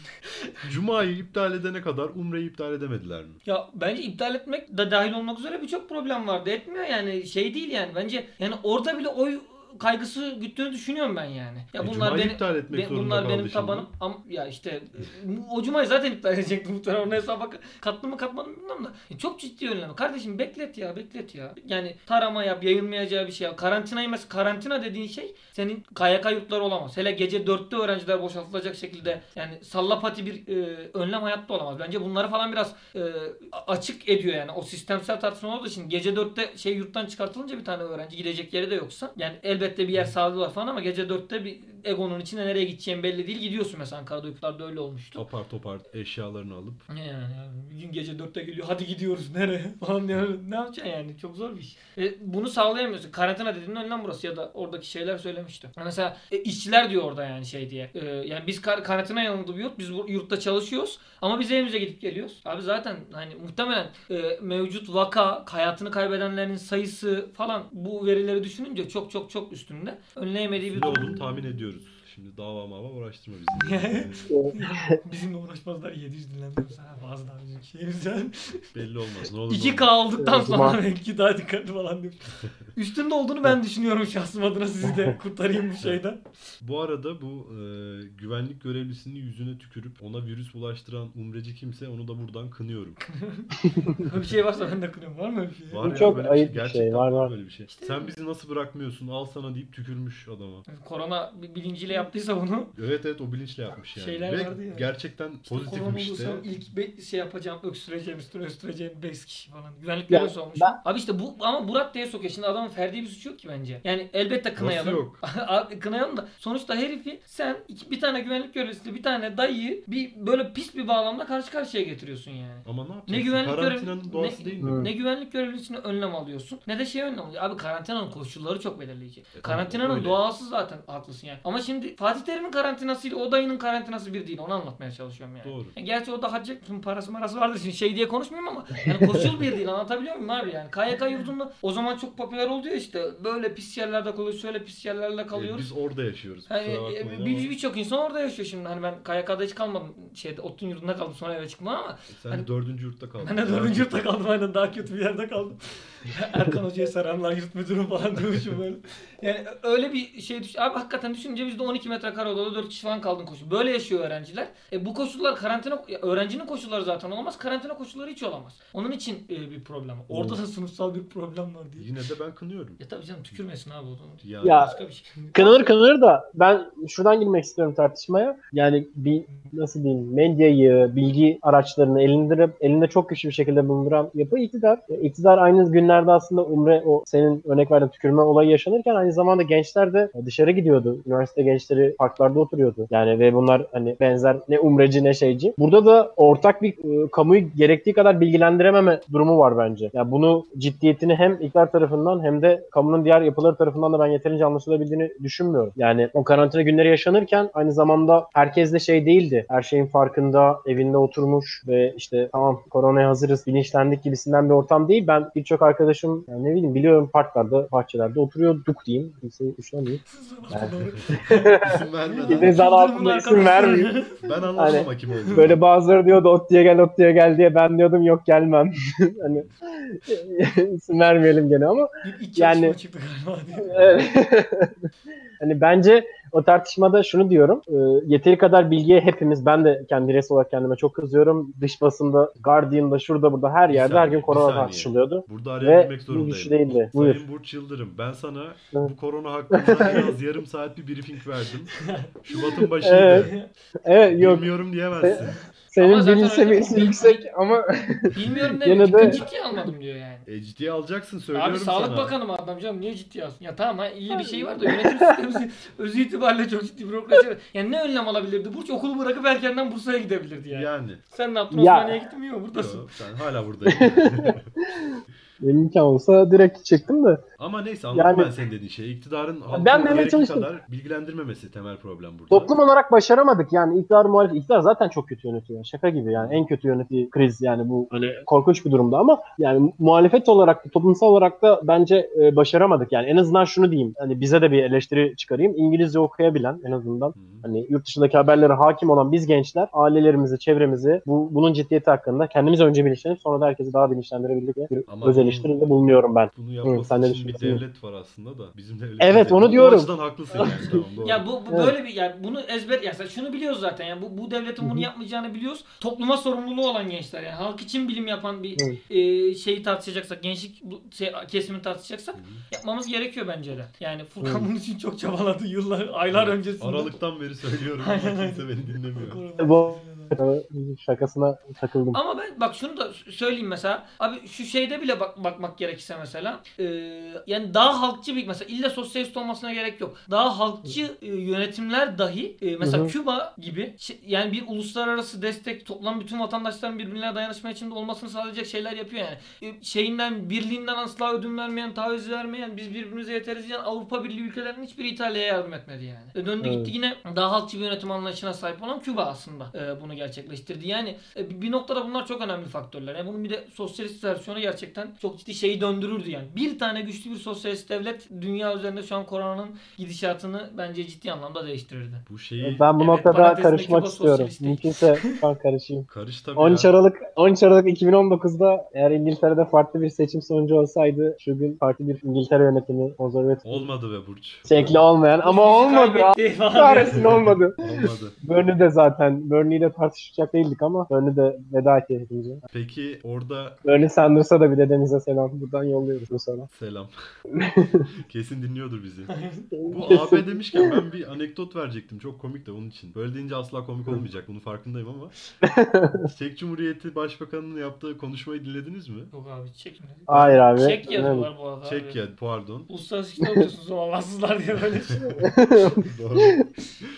Cuma'yı iptal edene kadar Umre'yi iptal edemediler mi? Ya bence iptal etmek de dahil olmak üzere birçok problem vardı. Etmiyor yani şey değil yani. Bence yani orada bile oy kaygısı güttüğünü düşünüyorum ben yani. Ya E, bunlar benim iptal etmek Be- bunlar benim şimdi. tabanım. Ama ya işte e, o cumayı zaten iptal edecektim muhtemelen. Onun hesaba katlı mı katmadı mı bilmiyorum da. E, çok ciddi önlem. Kardeşim beklet ya beklet ya. Yani tarama yap yayılmayacağı bir şey yap. Karantinayı mesela karantina dediğin şey senin KYK yurtları olamaz. Hele gece 4'te öğrenciler boşaltılacak şekilde yani sallapati bir e, önlem hayatta olamaz. Bence bunları falan biraz e, açık ediyor yani. O sistemsel tartışma olduğu için gece 4'te şey yurttan çıkartılınca bir tane öğrenci gidecek yeri de yoksa yani elbette bir yer sağlıyorlar falan ama gece 4'te bir Egon'un içine nereye gideceğin belli değil. Gidiyorsun mesela Ankara'da uykularda öyle olmuştu. Topar topar eşyalarını alıp Yani, yani bir gün gece dörtte geliyor hadi gidiyoruz nereye falan diyor. ne yapacaksın yani çok zor bir iş. E, bunu sağlayamıyorsun. Karantina dediğin önlem burası ya da oradaki şeyler söylemişti. Yani mesela e, işçiler diyor orada yani şey diye. E, yani biz kar- karantina yanında bir yurt biz bu yurtta çalışıyoruz ama biz evimize gidip geliyoruz. Abi zaten hani muhtemelen e, mevcut vaka hayatını kaybedenlerin sayısı falan bu verileri düşününce çok çok çok üstünde. Önleyemediği bir durum. olduğunu tahmin ediyoruz. Şimdi dava mava uğraştırma bizi. Bizimle uğraşmazlar 700 dinlenmiyoruz. Ha, bazı daha bizim şeyimiz yani. belli olmaz. Ne olur ne 2K olmaz. olduktan sonra belki daha dikkatli falan diyor. Üstünde olduğunu ben düşünüyorum şahsım adına sizi de kurtarayım bu şeyden. Bu arada bu e, güvenlik görevlisinin yüzüne tükürüp ona virüs bulaştıran umreci kimse onu da buradan kınıyorum. Bir şey varsa ben de kınıyorum. Var mı öyle bir şey? Var Bu ya çok böyle ayıp bir Gerçekten şey, var, var. böyle bir şey. Sen bizi nasıl bırakmıyorsun? Al sana deyip tükürmüş adama. Korona bi- bilinciyle yaptıysa bunu Evet evet o bilinçle yapmış yani. Şeyler Ve vardı ya. gerçekten işte pozitifmiş de. olursam ilk be- şey yapacağım, öksüreceğim, üstüne öksüreceğim 5 kişi falan. Güvenlik Ya, görevlisi olmuş. ben- Abi işte bu ama bu raddeye sokuyor. Şimdi adamın ferdi bir suçu yok ki bence. Yani elbette kınayalım. Nasıl yok? Abi kınayalım da sonuçta herifi sen iki, bir tane güvenlik görevlisiyle bir tane dayıyı bir böyle pis bir bağlamda karşı karşıya getiriyorsun yani. Ama ne yapacaksın? Ne güvenlik Karantinanın görevi- doğası ne- değil mi? Ne güvenlik görevlisine önlem alıyorsun ne de şey önlem alıyorsun. Abi karantinanın koşulları çok belirleyici. E, tamam, karantinanın öyle. doğası zaten haklısın yani. Ama şimdi Fatih Terim'in karantinasıyla o dayının karantinası bir değil. Onu anlatmaya çalışıyorum yani. Doğru. E, Gerçi o da hacı parası marası vardır şimdi şey diye konuşmuyorum ama yani koşul bir değil anlatabiliyor muyum abi yani. KYK yurdunda o zaman çok popüler oldu ya işte böyle pis yerlerde kalıyoruz şöyle pis yerlerde E, kalıyoruz. biz orada yaşıyoruz. Bakmayın e, bir- birçok insan orada yaşıyor şimdi. Hani ben KYK'da hiç kalmadım. Şeyde Otun yurdunda kaldım sonra eve çıkma ama sen hani- dördüncü yurtta kaldın. ben de dördüncü yurtta kaldım aynen daha kötü bir yerde kaldım. Erkan Hoca'ya selamlar yurt müdürüm falan diyormuşum böyle. Yani öyle bir şey düş. Abi hakikaten düşününce bizde 12 metrekare odada 4 kişi falan kaldın koşu. Böyle yaşıyor öğrenciler. E bu koşullar karantina öğrencinin koşulları zaten olamaz. Karantina koşulları hiç olamaz. Onun için e, bir problem. Orada da sınıfsal bir problem var diye. Yine de ben kınıyorum. Ya tabii canım tükürmesin abi o zaman. Ya, Ya, Başka bir şey. Kınanır kınanır da ben şuradan girmek istiyorum tartışmaya. Yani bir nasıl diyeyim medyayı, bilgi araçlarını elinde, elinde çok güçlü bir şekilde bulunduran yapı iktidar. E, İktidar aynı günlerde aslında Umre o senin örnek verdiğin tükürme olayı yaşanırken aynı zamanda gençler de dışarı gidiyordu. Üniversite gençleri parklarda oturuyordu. Yani ve bunlar hani benzer ne umreci ne şeyci. Burada da ortak bir e, kamuyu gerektiği kadar bilgilendirememe durumu var bence. Yani bunu ciddiyetini hem iktidar tarafından hem de kamunun diğer yapıları tarafından da ben yeterince anlaşılabildiğini düşünmüyorum. Yani o karantina günleri yaşanırken aynı zamanda herkes de şey değildi. Her şeyin farkında, evinde oturmuş ve işte tamam koronaya hazırız, bilinçlendik gibisinden bir ortam değil. Ben birçok arkadaşım yani ne bileyim biliyorum parklarda, bahçelerde oturuyorduk diyeyim. Kimseyi düşünemeyeyim. İsim vermeden. Zan altında isim vermeyeyim. Ben anladım Hani- kim olduğunu. Böyle bazıları diyordu Otti'ye gel Otti'ye gel diye ben diyordum yok gelmem. hani isim vermeyelim gene ama iç Yani- galiba diye. Hani bence o tartışmada şunu diyorum. e, yeteri kadar bilgiye hepimiz ben de kendi bireysel olarak kendime çok kızıyorum. Dış basında, Guardian'da, şurada burada her yerde her saniye, gün bir korona tartışılıyordu. Burada araya Ve girmek zorundayım. değildi. Buyur. Sayın Burç Yıldırım ben sana Evet. bu korona hakkında en az yarım saat bir briefing verdim. Şubat'ın başıydı. Evet. Evet yok. Bilmiyorum diyemezsin. Senin zaten bilinç öyle seviyesi bir- yüksek ama Bilmiyorum ne Yine ciddi, de- ciddiye almadım diyor yani. E, ciddiye alacaksın söylüyorum Abi Sağlık sana. Bakanı mı adam canım niye ciddiye alsın? Ya tamam ha iyi bir şey var da yönetim sistemi özü itibariyle çok ciddi bürokrasi var. Yani ne önlem alabilirdi? Burç okulu bırakıp erkenden Bursa'ya gidebilirdi yani. Yani. Sen ne yaptın? Ya- Osmaniye'ye gittin mi? Yok buradasın. Yo, sen hala buradayım. benim imkan olsa direkt çektim de. Ama neyse anladım Yani- ben senin dediğin şeyi. İktidarın halkı Ben demeye gerekli çalıştım. kadar bilgilendirmemesi temel problem burada. Toplum olarak başaramadık yani iktidar muhalefet. İktidar zaten çok kötü yönetiyor. Şaka gibi yani en kötü yönettiği kriz yani bu hani korkunç bir durumda ama yani muhalefet olarak da toplumsal olarak da bence e, başaramadık. Yani en azından şunu diyeyim. Hani bize de bir eleştiri çıkarayım. İngilizce okuyabilen en azından Hı. hani yurt dışındaki haberlere hakim olan biz gençler ailelerimizi, çevremizi bu bunun ciddiyeti hakkında kendimiz önce bilinçlenip sonra da herkesi daha bilinçlendirebildik diye bir Ama öz bunun- eleştiride bulunuyorum ben. Bunu yapması sen ne için bir devlet var aslında da. Bizim devlet. Evet, onu diyorum. O haklısın yani tamam doğru. Ya bu, bu böyle bir yani bunu ezber ya sen şunu biliyoruz zaten yani bu bu devletin bunu yapmayacağını biliyoruz. Topluma sorumluluğu olan gençler yani halk için bilim yapan bir e, şeyi tartışacaksak, gençlik bu şey, kesimini tartışacaksak yapmamız gerekiyor bence de. Yani Furkan bunun için çok çabaladı yıllar, aylar öncesinde. Aralıktan beri söylüyorum ama kimse beni dinlemiyor. Bu- Şakasına takıldım. Ama ben bak şunu da söyleyeyim mesela. Abi şu şeyde bile bak bakmak gerekirse mesela e, yani daha halkçı bir mesela illa sosyalist olmasına gerek yok. Daha halkçı e, yönetimler dahi e, mesela Hı hı. Küba gibi yani bir uluslararası destek toplam bütün vatandaşların birbirine dayanışma içinde olmasını sağlayacak şeyler yapıyor yani. E, şeyinden birliğinden asla ödün vermeyen, taviz vermeyen, biz birbirimize yeteriz diyen Avrupa Birliği ülkelerinin hiçbiri İtalya'ya yardım etmedi yani. E, döndü Evet. gitti yine daha halkçı bir yönetim anlayışına sahip olan Küba aslında e, bunu gerçekleştirdi. Yani e, bir- noktada bunlar çok önemli faktörler. Yani bunun bir de sosyalist versiyonu gerçekten çok ciddi şeyi döndürürdü yani. Bir tane güçlü bir sosyalist devlet dünya üzerinde şu an koronanın gidişatını bence ciddi anlamda değiştirirdi. Bu şeyi Ben bu Evet, noktada karışmak istiyorum. Mümkünse ben karışayım. karış tabii 13 ya. Aralık 13 Aralık 2019'da eğer İngiltere'de farklı bir seçim sonucu olsaydı şu gün farklı bir İngiltere yönetimi konservatif Olmadı be Burç. şekli olmayan ama olmadı. Kahretsin olmadı. Olmadı. Burnley de zaten Burnley'i de tartışacak değildik ama Burnley de veda etti hepimize. Peki orada Burnley Sanders'a da bir dedemize selam buradan yolluyoruz bu sana. selam. Kesin dinliyordur bizi. Bu AB demişken ben bir anekdot verecektim. Çok komik de onun için. Böyle deyince asla komik olmayacak. Bunun farkındayım ama. Çek Cumhuriyeti Başbakanı'nın yaptığı konuşmayı dinlediniz mi? Yok abi çekme. Hayır abi. Çek yazıyorlar bu arada. Çek ya pardon. Uluslararası işte okuyorsunuz o Allahsızlar diye böyle şey. Doğru.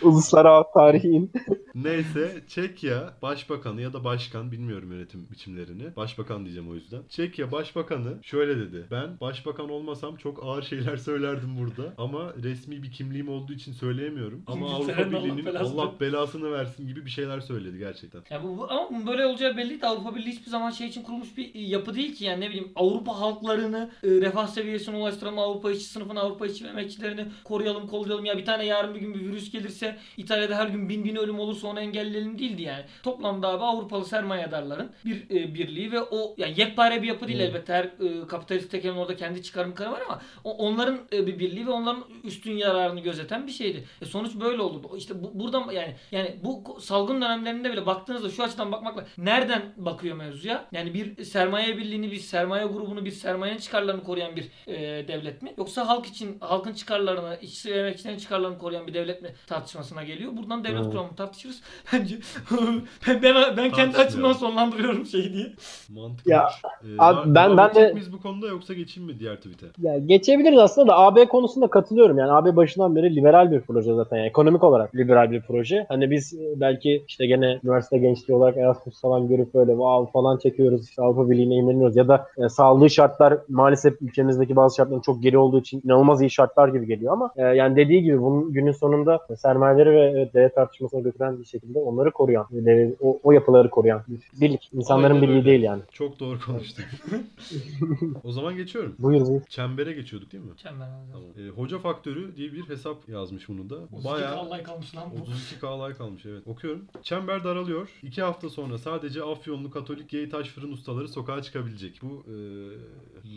Uluslararası tarihin. Neyse Çekya Başbakanı ya da Başkan bilmiyorum yönetim biçimlerini. Başbakan diyeceğim o yüzden. Çekya Başbakanı şöyle dedi. Ben başbakan olmasam çok ağır şeyler söylerdim burada. Ama resmi bir kimliğim olduğu için söyleyemiyorum. Ama Avrupa İngiltere'nin Allah Birliği'nin belasını- Allah belasını versin gibi bir şeyler söyledi gerçekten. Ya bu, bu- ama böyle olacağı belliydi. Avrupa Birliği hiçbir zaman şey için kurulmuş bir e, yapı değil ki. Yani ne bileyim Avrupa halklarını e, refah seviyesine ulaştıralım. Avrupa işçi sınıfını, Avrupa işçi emekçilerini koruyalım, kollayalım. Ya bir tane yarın bir gün bir virüs gelirse İtalya'da her gün bin bin ölüm olursa onu engelleyelim değildi yani. Toplamda abi Avrupalı sermayedarların bir e, birliği ve o yani yekpare bir yapı değil Hmm. elbette. Her e, kapitalist tekelin orada kendi çıkarımları var ama o- onların e, bir birliği ve onların üstün yararını gözeten bir şeydi. E, sonuç böyle oldu. İşte bu, buradan yani yani bu salgın dönemlerinde bile baktığınızda şu açıdan bakmakla nereden bakıyor mevzuya? Yani bir sermaye birliğini, bir sermaye grubunu, bir sermayenin çıkarlarını koruyan bir e, devlet mi? Yoksa halk için halkın çıkarlarını, işçi ve emekçilerin çıkarlarını koruyan bir devlet mi tartışmasına geliyor? Buradan devlet Hmm. kuramını tartışırız. Bence ben ben, ben kendi açımdan sonlandırıyorum şeyi diye. Mantıklı. Ya, Ee, abi ben- ben de- miyiz bu konuda yoksa geçeyim mi diğer tweet'e? Ya geçebiliriz aslında da AB konusunda katılıyorum. Yani AB başından beri liberal bir proje zaten. Yani ekonomik olarak liberal bir proje. Hani biz e, belki işte gene üniversite gençliği olarak Erasmus falan görüp böyle wow falan çekiyoruz. işte Avrupa Birliği'ne imreniyoruz. Ya da e, sağladığı şartlar maalesef ülkemizdeki bazı şartların çok geri olduğu için inanılmaz iyi şartlar gibi geliyor ama e, yani dediği gibi bunun günün sonunda sermayeleri ve devlet tartışmasına götüren bir şekilde onları koruyan, devlet- o, o yapıları koruyan bir birlik. İnsanların Aynen birliği öyle. değil yani. Çok doğru konuştun. o zaman geçiyorum. Buyur buyur. Çembere geçiyorduk değil mi? Çember abi. Tamam. Ee, Hoca Faktörü diye bir hesap yazmış bunu da. 32 Bayağı Allah kalmış lan bu. 32 kalay kalmış evet. Okuyorum. Çember daralıyor. İki hafta sonra sadece Afyonlu Katolik yey taş fırın ustaları sokağa çıkabilecek. Bu e,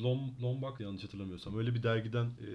Lom, Lombak yanlış hatırlamıyorsam. Öyle bir dergiden e,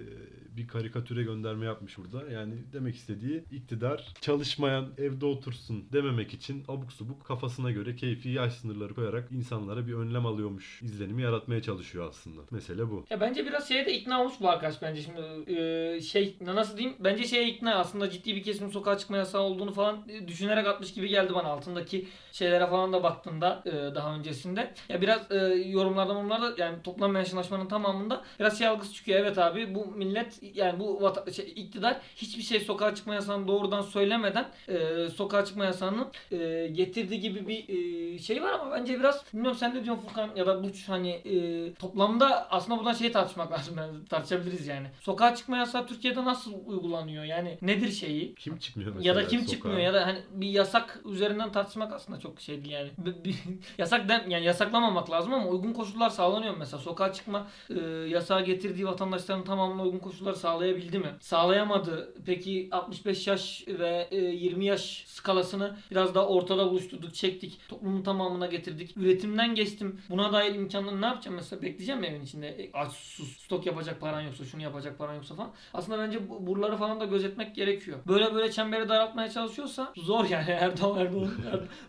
bir karikatüre gönderme yapmış burada. Yani demek istediği iktidar çalışmayan evde otursun dememek için abuk subuk kafasına göre keyfi yaş sınırları koyarak insanlara bir önlem alıyormuş izlenimi yaratmaya çalışıyor aslında. Mesele bu. Ya bence biraz şeye de ikna olmuş bu arkadaş bence şimdi e, şey nasıl diyeyim bence şeye ikna aslında ciddi bir kesimin sokağa çıkma yasağı olduğunu falan e, düşünerek atmış gibi geldi bana altındaki şeylere falan da baktığında e, daha öncesinde. Ya biraz e, yorumlardan onlarda yani toplam meşrulaşmanın tamamında biraz şey algısı çıkıyor. Evet abi bu millet yani bu vata, şey, iktidar hiçbir şey sokağa çıkma yasağını doğrudan söylemeden e, sokağa çıkma yasağının e, getirdiği gibi bir e, şey var ama bence biraz bilmiyorum sen de diyorsun Furkan ya da Burç hani e, toplamda aslında buradan şeyi tartışmak lazım yani tartışabiliriz yani. Sokağa çıkma yasağı Türkiye'de nasıl uygulanıyor yani nedir şeyi? Kim çıkmıyor mesela Ya da kim sokağa? çıkmıyor ya da hani bir yasak üzerinden tartışmak aslında çok şey değil yani. Yasak den, yani yasaklamamak lazım ama uygun koşullar sağlanıyor mesela. Sokağa çıkma e, yasağı getirdiği vatandaşların tamamına uygun koşulları sağlayabildi mi? Sağlayamadı. Peki 65 yaş ve e, 20 yaş skalasını biraz daha ortada buluşturduk, çektik. Toplumun tamamına getirdik. Üretimden geçtim. Buna dair imkanları ne yapacağım mesela? Bekleyeceğim evin içinde? E, aç sus, stok yapacak paran yoksa, şunu yapacak paran yoksa falan. Aslında bence bu- buraları falan da gözetmek gerekiyor. Böyle böyle çemberi daraltmaya çalışıyorsa zor yani Erdoğan. Erdoğan.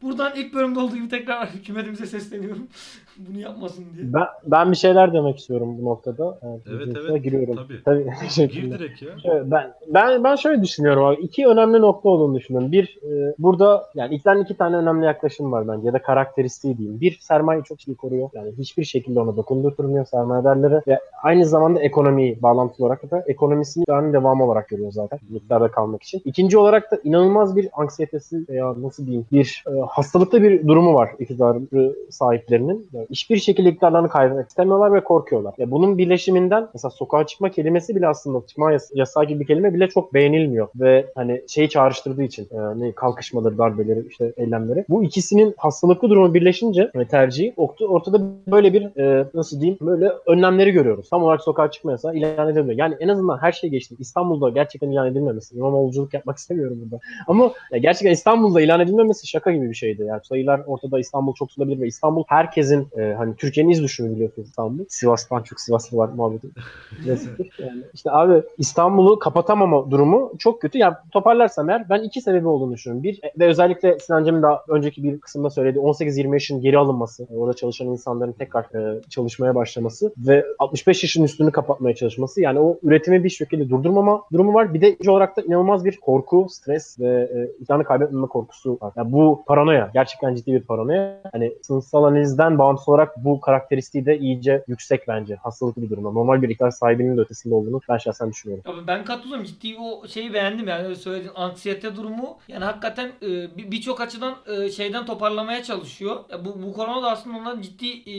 Buradan ilk bölümde olduğu gibi tekrar hükümetimize sesleniyorum. Bunu yapmasın diye. Ben, ben bir şeyler demek istiyorum bu noktada. Evet, Evet, izninizle evet. Giriyorum. Tabii. Tabii. Gir direkt ya. Evet, Ben ben ben şöyle düşünüyorum abi. İki önemli nokta olduğunu düşünüyorum. Bir e, burada yani ilkten iki tane önemli yaklaşım var bence ya da karakteristiği diyeyim. Bir sermaye çok iyi koruyor. Yani hiçbir şekilde ona dokundurtmuyor sermayedarları ve aynı zamanda ekonomiyi bağlantılı olarak da ekonomisini yani devamı olarak görüyor zaten miktarda kalmak için. İkinci olarak da inanılmaz bir anksiyetesi veya nasıl diyeyim bir e, hastalıklı bir durumu var iktidarı sahiplerinin. Yani hiçbir şekilde iktidarlarını kaybetmek istemiyorlar ve korkuyorlar. Ya bunun birleşiminden mesela sokağa çıkma kelimesi bile aslında çıkma yas- yasağı gibi bir kelime bile çok beğenilmiyor ve hani şeyi çağrıştırdığı için e, ne kalkışmaları, darbeleri, işte eylemleri. Bu ikisinin hastalıklı durumu birleşince ve tercihi orta- ortada böyle bir e, nasıl diyeyim böyle önlemleri görüyoruz. Tam olarak sokağa çıkma yasağı ilan edilmiyor. Yani en azından her şey geçti. İstanbul'da gerçekten ilan edilmemesi. İmamoğluculuk yapmak istemiyorum burada. Ama ya gerçekten İstanbul'da ilan edilmemesi şaka gibi bir şeydi. Yani sayılar ortada İstanbul çok tutulabilir ve İstanbul herkesin e, hani Türkiye'nin iz düşümü biliyorsunuz İstanbul. Sivas'tan çok Sivaslı var muhabbeti. Yani işte abi İstanbul'u kapatamama durumu çok kötü. Yani toparlarsam eğer ben iki sebebi olduğunu düşünüyorum. Bir e, ve özellikle Sinan Cem'in daha önceki bir kısımda söylediği 18-20 yaşın geri alınması. Orada çalışan insanların tekrar e, çalışmaya başlaması ve 65 yaşın üstünü kapatmaya çalışması. Yani o üretimi bir şekilde durdurmama durumu var. Bir de olarak da inanılmaz bir korku, stres ve e, iktidarını kaybetmeme korkusu var. Yani bu paranoya. Gerçekten ciddi bir paranoya. Hani sınıfsal analizden bağımsız olarak bu karakteristiği de iyice yüksek bence. Hastalıklı bir durumda. Normal bir iktidar sahibinin de ötesinde olduğunu ben şahsen düşünüyorum. Abi ben katılıyorum. Ciddi o şeyi beğendim yani öyle söylediğin anksiyete durumu. Yani hakikaten e, bir- birçok açıdan e, şeyden toparlamaya çalışıyor. Ya bu, bu korona da aslında onların ciddi e,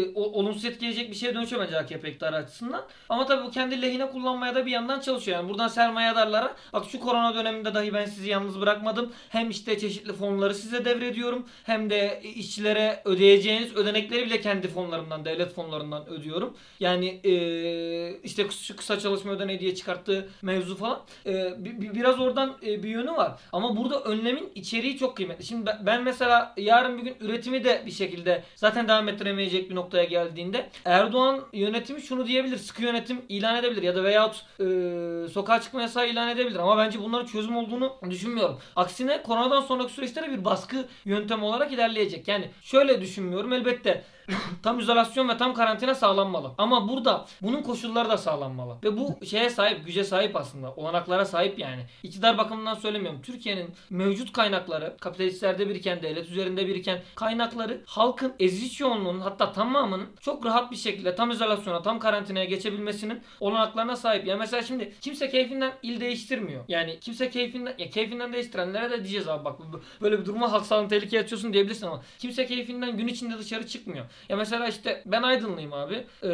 e, olumsuz etkileyecek bir şeye dönüşüyor bence AKP iktidarı açısından. Ama tabii bu kendi lehine kullanmaya da bir yandan çalışıyor. Yani buradan sermayedarlara bak şu korona döneminde dahi ben sizi yalnız bırakmadım. Hem işte çeşitli fonları size devrediyorum. Hem de işçilere ödeyeceğiniz ödenekleri bile kendi fonlarımdan, devlet fonlarından ödüyorum. Yani e, işte şu kısa çalışma ödeneği diye çıkarttığı mevzu falan. E, bi- bi- biraz oradan e, bir yönü var. Ama burada önlemin içeriği çok kıymetli. Şimdi ben, mesela yarın bir gün üretimi de bir şekilde zaten devam ettiremeyecek bir noktaya geldiğinde Erdoğan yönetimi şunu diyebilir. Sıkı yönetim ilan edebilir ya da veyahut e, sokağa çıkma yasağı ilan edebilir. Ama bence bunların çözüm olduğunu düşünmüyorum. Aksine koronadan sonraki süreçte bir baskı yöntemi olarak ilerleyecek. Yani şöyle düşünmüyorum. Elbette that tam izolasyon ve tam karantina sağlanmalı. Ama burada bunun koşulları da sağlanmalı. Ve bu şeye sahip, güce sahip aslında. Olanaklara sahip yani. İktidar bakımından söylemiyorum. Türkiye'nin mevcut kaynakları, kapitalistlerde biriken, devlet üzerinde biriken kaynakları halkın ezici çoğunluğunun hatta tamamının çok rahat bir şekilde tam izolasyona, tam karantinaya geçebilmesinin olanaklarına sahip. Yani mesela şimdi kimse keyfinden il değiştirmiyor. Yani kimse keyfinden, ya keyfinden değiştirenlere de diyeceğiz abi bak böyle bir duruma halk sağlığını tehlikeye atıyorsun diyebilirsin ama kimse keyfinden gün içinde dışarı çıkmıyor. Ya mesela işte ben Aydınlıyım abi. Ee,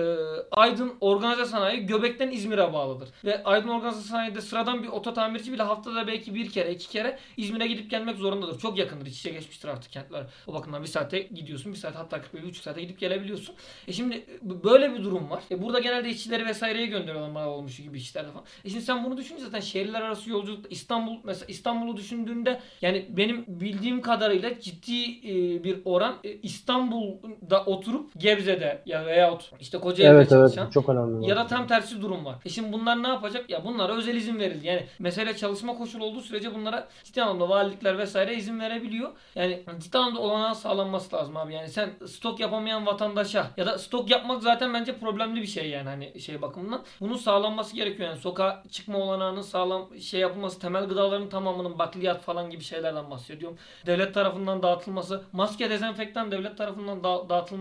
Aydın Organize Sanayi Göbek'ten İzmir'e bağlıdır. Ve Aydın Organize Sanayi'de sıradan bir oto tamirci bile haftada belki bir kere iki kere İzmir'e gidip gelmek zorundadır. Çok yakındır. İç içe geçmiştir artık kentler. O bakımdan bir saate gidiyorsun. Bir saat hatta 41 buçuk saate gidip gelebiliyorsun. E şimdi böyle bir durum var. E burada genelde işçileri vesaireye gönderiyorlar mal olmuş gibi işlerde falan. E şimdi sen bunu düşününce zaten şehirler arası yolculuk İstanbul mesela İstanbul'u düşündüğünde yani benim bildiğim kadarıyla ciddi e, bir oran e, İstanbul'da oturup Gebze'de ya veyahut işte Kocaeli'de Evet evet çalışan çok önemli. ya da tam tersi durum var. E şimdi bunlar ne yapacak? Ya bunlara özel izin verildi. Yani mesele çalışma koşulu olduğu sürece bunlara ciddi anlamda valilikler vesaire izin verebiliyor. Yani ciddi anlamda olanağı sağlanması lazım abi. Yani sen stok yapamayan vatandaşa ya da stok yapmak zaten bence problemli bir şey yani hani şey bakımından. Bunun sağlanması gerekiyor yani sokağa çıkma olanağının sağlam şey yapılması, temel gıdaların tamamının bakliyat falan gibi şeylerden bahsediyorum. Devlet tarafından dağıtılması, maske dezenfektan devlet tarafından da- dağıtılması.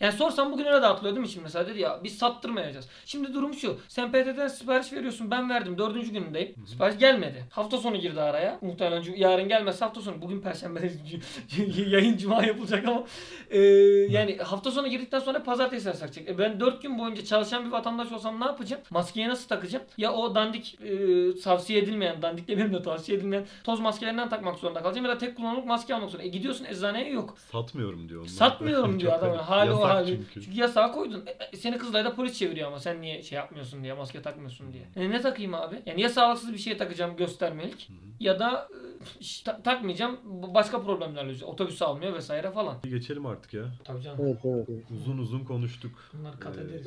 Yani sorsam bugün öyle dağıtılıyor değil mi şimdi mesela dedi ya biz sattırmayacağız. Şimdi durum şu. Sen PTT'den sipariş veriyorsun. Ben verdim. Dördüncü günündeyim. Sipariş gelmedi. Hafta sonu girdi araya. Muhtemelen yarın gelmezse hafta sonu. Bugün perşembe yayın cuma yapılacak ama e, yani hafta sonu girdikten sonra pazartesi saracak. E ben dört gün boyunca çalışan bir vatandaş olsam ne yapacağım? Maskeyi nasıl takacağım? Ya o dandik e, tavsiye edilmeyen, dandik demeyeyim de tavsiye edilmeyen toz maskelerinden takmak zorunda kalacağım ya da tek kullanımlık maske almak zorunda. E gidiyorsun eczaneye yok. Satmıyorum diyor onlar. Satmıyorum diyor adam. Garip. Hali o Yasak hali. çünkü. Çünkü yasağı koydun. E, e, seni Kızılay'da polis çeviriyor ama sen niye şey yapmıyorsun diye, maske takmıyorsun diye. E, ne takayım abi? Yani ya sağlıksız bir şey takacağım göstermelik ya da e, ta- takmayacağım başka problemlerle olacak. Otobüs almıyor vesaire falan. Geçelim artık ya. Tabii canım. Evet evet. Uzun uzun konuştuk. Bunları kat Ee, ederiz.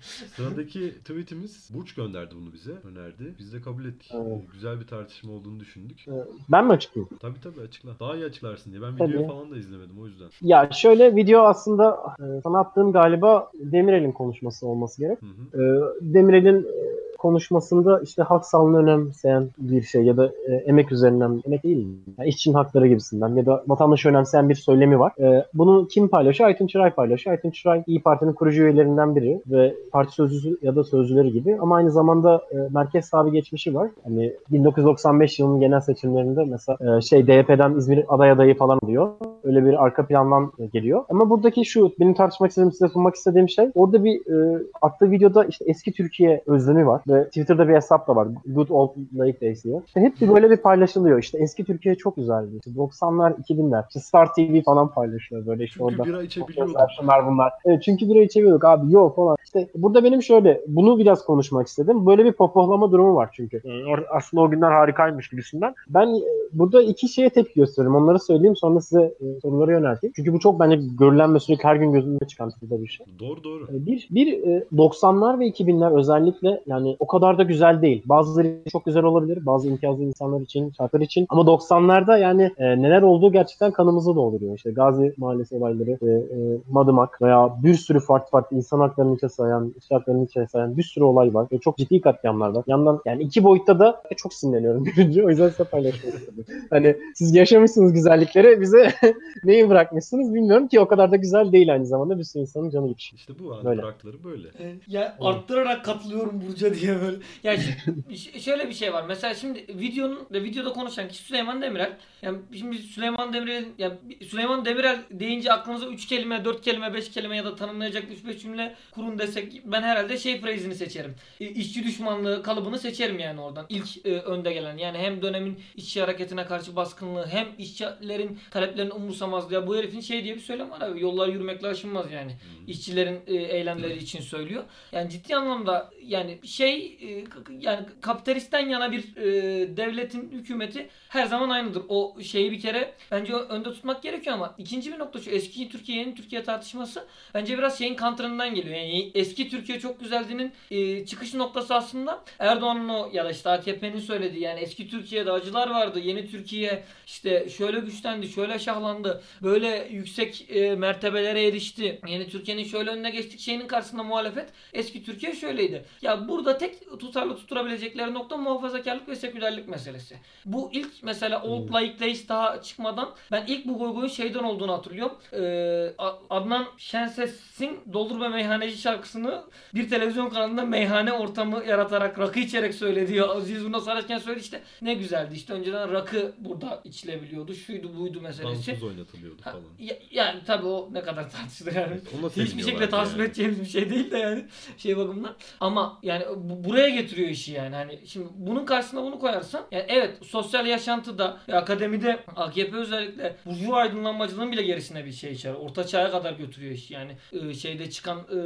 Sıradaki tweetimiz Burç gönderdi bunu bize. Önerdi. Biz de kabul ettik. Evet. Ee, Güzel bir tartışma olduğunu düşündük. Ben mi açıklayayım? Tabii tabii açıkla. Daha iyi açıklarsın diye. Ben Tabii. videoyu falan da izlemedim o yüzden. Ya şöyle video aslında e, sana attığım galiba Demirel'in konuşması olması gerek. Hı hı. E, Demirel'in e, konuşmasında işte hak sağlığını önemseyen bir şey ya da e, emek üzerinden, emek değil? Yani işçinin hakları gibisinden ya da vatandaşı önemseyen bir söylemi var. E, bunu kim paylaşıyor? Aytun Çıray paylaşıyor. Aytun Çıray İyi Parti'nin kurucu üyelerinden biri ve parti sözcüsü ya da sözcüleri gibi ama aynı zamanda e, merkez sahibi geçmişi var. Hani 1995 yılının genel seçimlerinde mesela e, şey DYP'den İzmir aday adayı falan oluyor. Öyle bir arka plandan e, geliyor. Ama buradaki şu benim tartışmak istediğim size sunmak istediğim şey orada bir e, attığı videoda işte eski Türkiye özlemi var ve Twitter'da bir hesap da var. Good Old Lake Days diye. İşte hep bir böyle bir paylaşılıyor. İşte eski Türkiye çok güzeldi. İşte 90'lar 2000'ler. İşte Star TV falan paylaşıyor böyle işte Çünkü orada. bira içebiliyorduk. Şunlar, bunlar. Evet, çünkü bira içemiyorduk abi yok falan. İşte burada benim şöyle bunu biraz konuşmak istedim. Böyle bir popohlama durumu var çünkü. Ee, Aslında o günler harikaymış gibisinden. Ben e, burada iki şeye tepki gösteriyorum. Onları söyleyeyim sonra size e, soruları yönelteyim. Çünkü bu çok bence görülen ve sürekli her gün gözümde çıkan türde bir şey. Doğru doğru. E, Bir, bir e, 90'lar ve 2000'ler özellikle yani o kadar da güzel değil. Bazıları çok güzel olabilir. Bazı imtiyazlı insanlar için, şartlar için. Ama 90'larda yani e, neler olduğu gerçekten kanımızı dolduruyor. İşte Gazi Mahallesi olayları, e, e, Madımak veya bir sürü farklı farklı insan haklarını içe sayan, iş haklarını içe sayan bir sürü olay var. Ve çok ciddi katliamlar var. Yandan yani iki boyutta da çok sinirleniyorum görünce. O yüzden size paylaşmak istedim. Hani siz yaşamışsınız güzellikleri bize neyi bırakmışsınız bilmiyorum ki o kadar da güzel değil aynı zamanda bir sürü insanın canı gitmiş. İşte bu abi Böyle. bıraktıları böyle. E, Ya arttırarak katılıyorum Burcu'ya diye böyle. Ya ş- şöyle bir şey var. Mesela şimdi videonun videoda konuşan kişi Süleyman Demirel. Yani şimdi Süleyman Demirel ya Süleyman Demirel deyince aklınıza 3 kelime, 4 kelime, 5 kelime ya da tanımlayacak 3-5 cümle kurun desek ben herhalde şey phrasini seçerim. İşçi düşmanlığı kalıbını seçerim yani oradan. İlk e, önde gelen. Yani hem dönemin işçi hareketine karşı baskınlığı hem işçilerin taleplerini umursamazlığı. Ya bu herifin şey diye bir söylem var abi. Yollar yürümekle aşınmaz yani. İşçilerin e, eylemleri için söylüyor. Yani ciddi anlamda yani şey e, k- k- yani kapitalistten yana bir e, devletin hükümeti her zaman aynıdır. O şeyi bir kere bence önde tutmak gerekiyor ama ikinci bir nokta şu eski Türkiye yeni Türkiye tartışması bence biraz şeyin kantrından geliyor. Yani eski Türkiye çok güzeldiğinin e, çıkış noktası aslında Erdoğan'ın o ya da işte AKP'nin söylediği yani eski Türkiye'de acılar vardı. Yeni Türkiye işte şöyle güçlendi, şöyle şahlandı. Böyle yüksek e, mertebelere erişti. Yeni Türkiye'nin şöyle önüne geçtik şeyinin karşısında muhalefet eski Türkiye şöyleydi. Ya burada tek tutarlı tuturabilecekleri nokta muhafazakarlık ve sekülerlik meselesi. Bu ilk mesela Old Like Days daha çıkmadan ben ilk bu goygoyun şeyden olduğunu hatırlıyorum. Ee, Adnan Şenses'in Doldur ve Meyhaneci şarkısını bir televizyon kanalında meyhane ortamı yaratarak rakı içerek söyledi. Aziz Buna Sarıçken söyledi işte ne güzeldi işte önceden rakı burada içilebiliyordu. Şuydu buydu meselesi. Dansöz oynatılıyordu falan. ya- yani tabii o ne kadar tartışılır yani. Evet, Hiçbir şekilde tasvip yani. edeceğimiz bir şey değil de yani şey bakımından. Ama yani bu- buraya getiriyor işi yani. Hani şimdi bunun karşısına bunu koyarsan yani evet sosyal yaşantıda ve akademide AKP özellikle burjuva aydınlanmacılığın bile gerisine bir şey içer. Orta çağa kadar götürüyor işi. Yani e, şeyde çıkan e,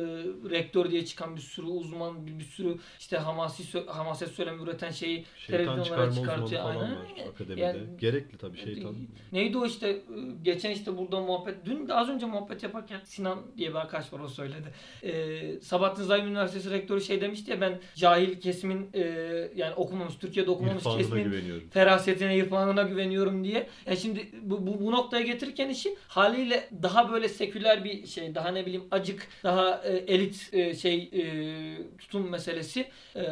rektör diye çıkan bir sürü uzman bir, bir sürü işte hamasi hamaset söylemi üreten şeyi Şeytan televizyonlara çıkartıyor. falan Aynen. var akademide. Yani- Gerekli tabii şeytan. Neydi o işte e, geçen işte burada muhabbet dün de az önce muhabbet yaparken Sinan diye bir arkadaş var o söyledi. Ee, Sabahattin Zaim Üniversitesi rektörü şey demişti ya ben cahil kesimin e, yani okumamış Türkiye'de okumamış İrfanına kesimin ferasetine, irfanına güveniyorum diye. Yani şimdi bu, bu, bu noktaya getirirken işi haliyle daha böyle seküler bir şey, daha ne bileyim acık, daha e, elit e, şey e, tutum meselesi. E,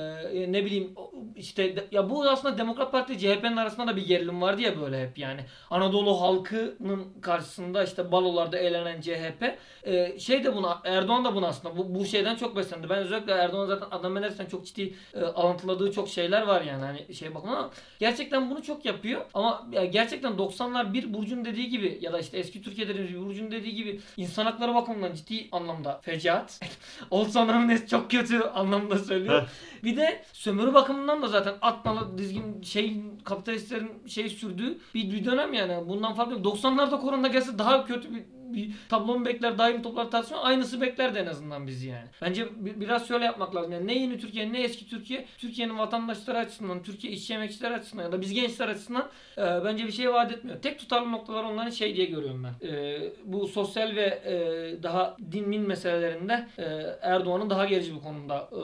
ne bileyim işte de- ya bu aslında Demokrat Parti CHP'nin arasında da bir gerilim vardı ya böyle hep yani. Anadolu halkının karşısında işte balolarda eğlenen CHP e, şey de buna Erdoğan da buna aslında bu, bu şeyden çok beslendi. Ben özellikle Erdoğan zaten Adnan Menderes'ten çok ciddi e, alıntıladığı çok şeyler var yani hani şey bakımından ama gerçekten bunu çok yapıyor ama gerçekten 90'lar bir Burcu'nun dediği gibi ya da işte eski Türkiye dediğimiz bir Burcu'nun dediği gibi insan hakları bakımından ciddi anlamda fecaat. Old Sonra'nın çok kötü anlamda söylüyor. Bir de sömürü bakımından da zaten atmalı dizgin şey kapitalistlerin şey sürdüğü bir, bir dönem yani. Bundan farklı. 90'larda korona gelse daha kötü bir bir tablo mu bekler, daim toplar tartışma aynısı beklerdi en azından bizi yani. Bence bi- biraz şöyle yapmak lazım. Yani ne yeni Türkiye ne eski Türkiye, Türkiye'nin vatandaşları açısından, Türkiye işçi emekçiler açısından ya da biz gençler açısından e, bence bir şey vaat etmiyor. Tek tutarlı noktalar onların şey diye görüyorum ben. E, bu sosyal ve e, daha din min meselelerinde e, Erdoğan'ın daha gerici bir konumda e,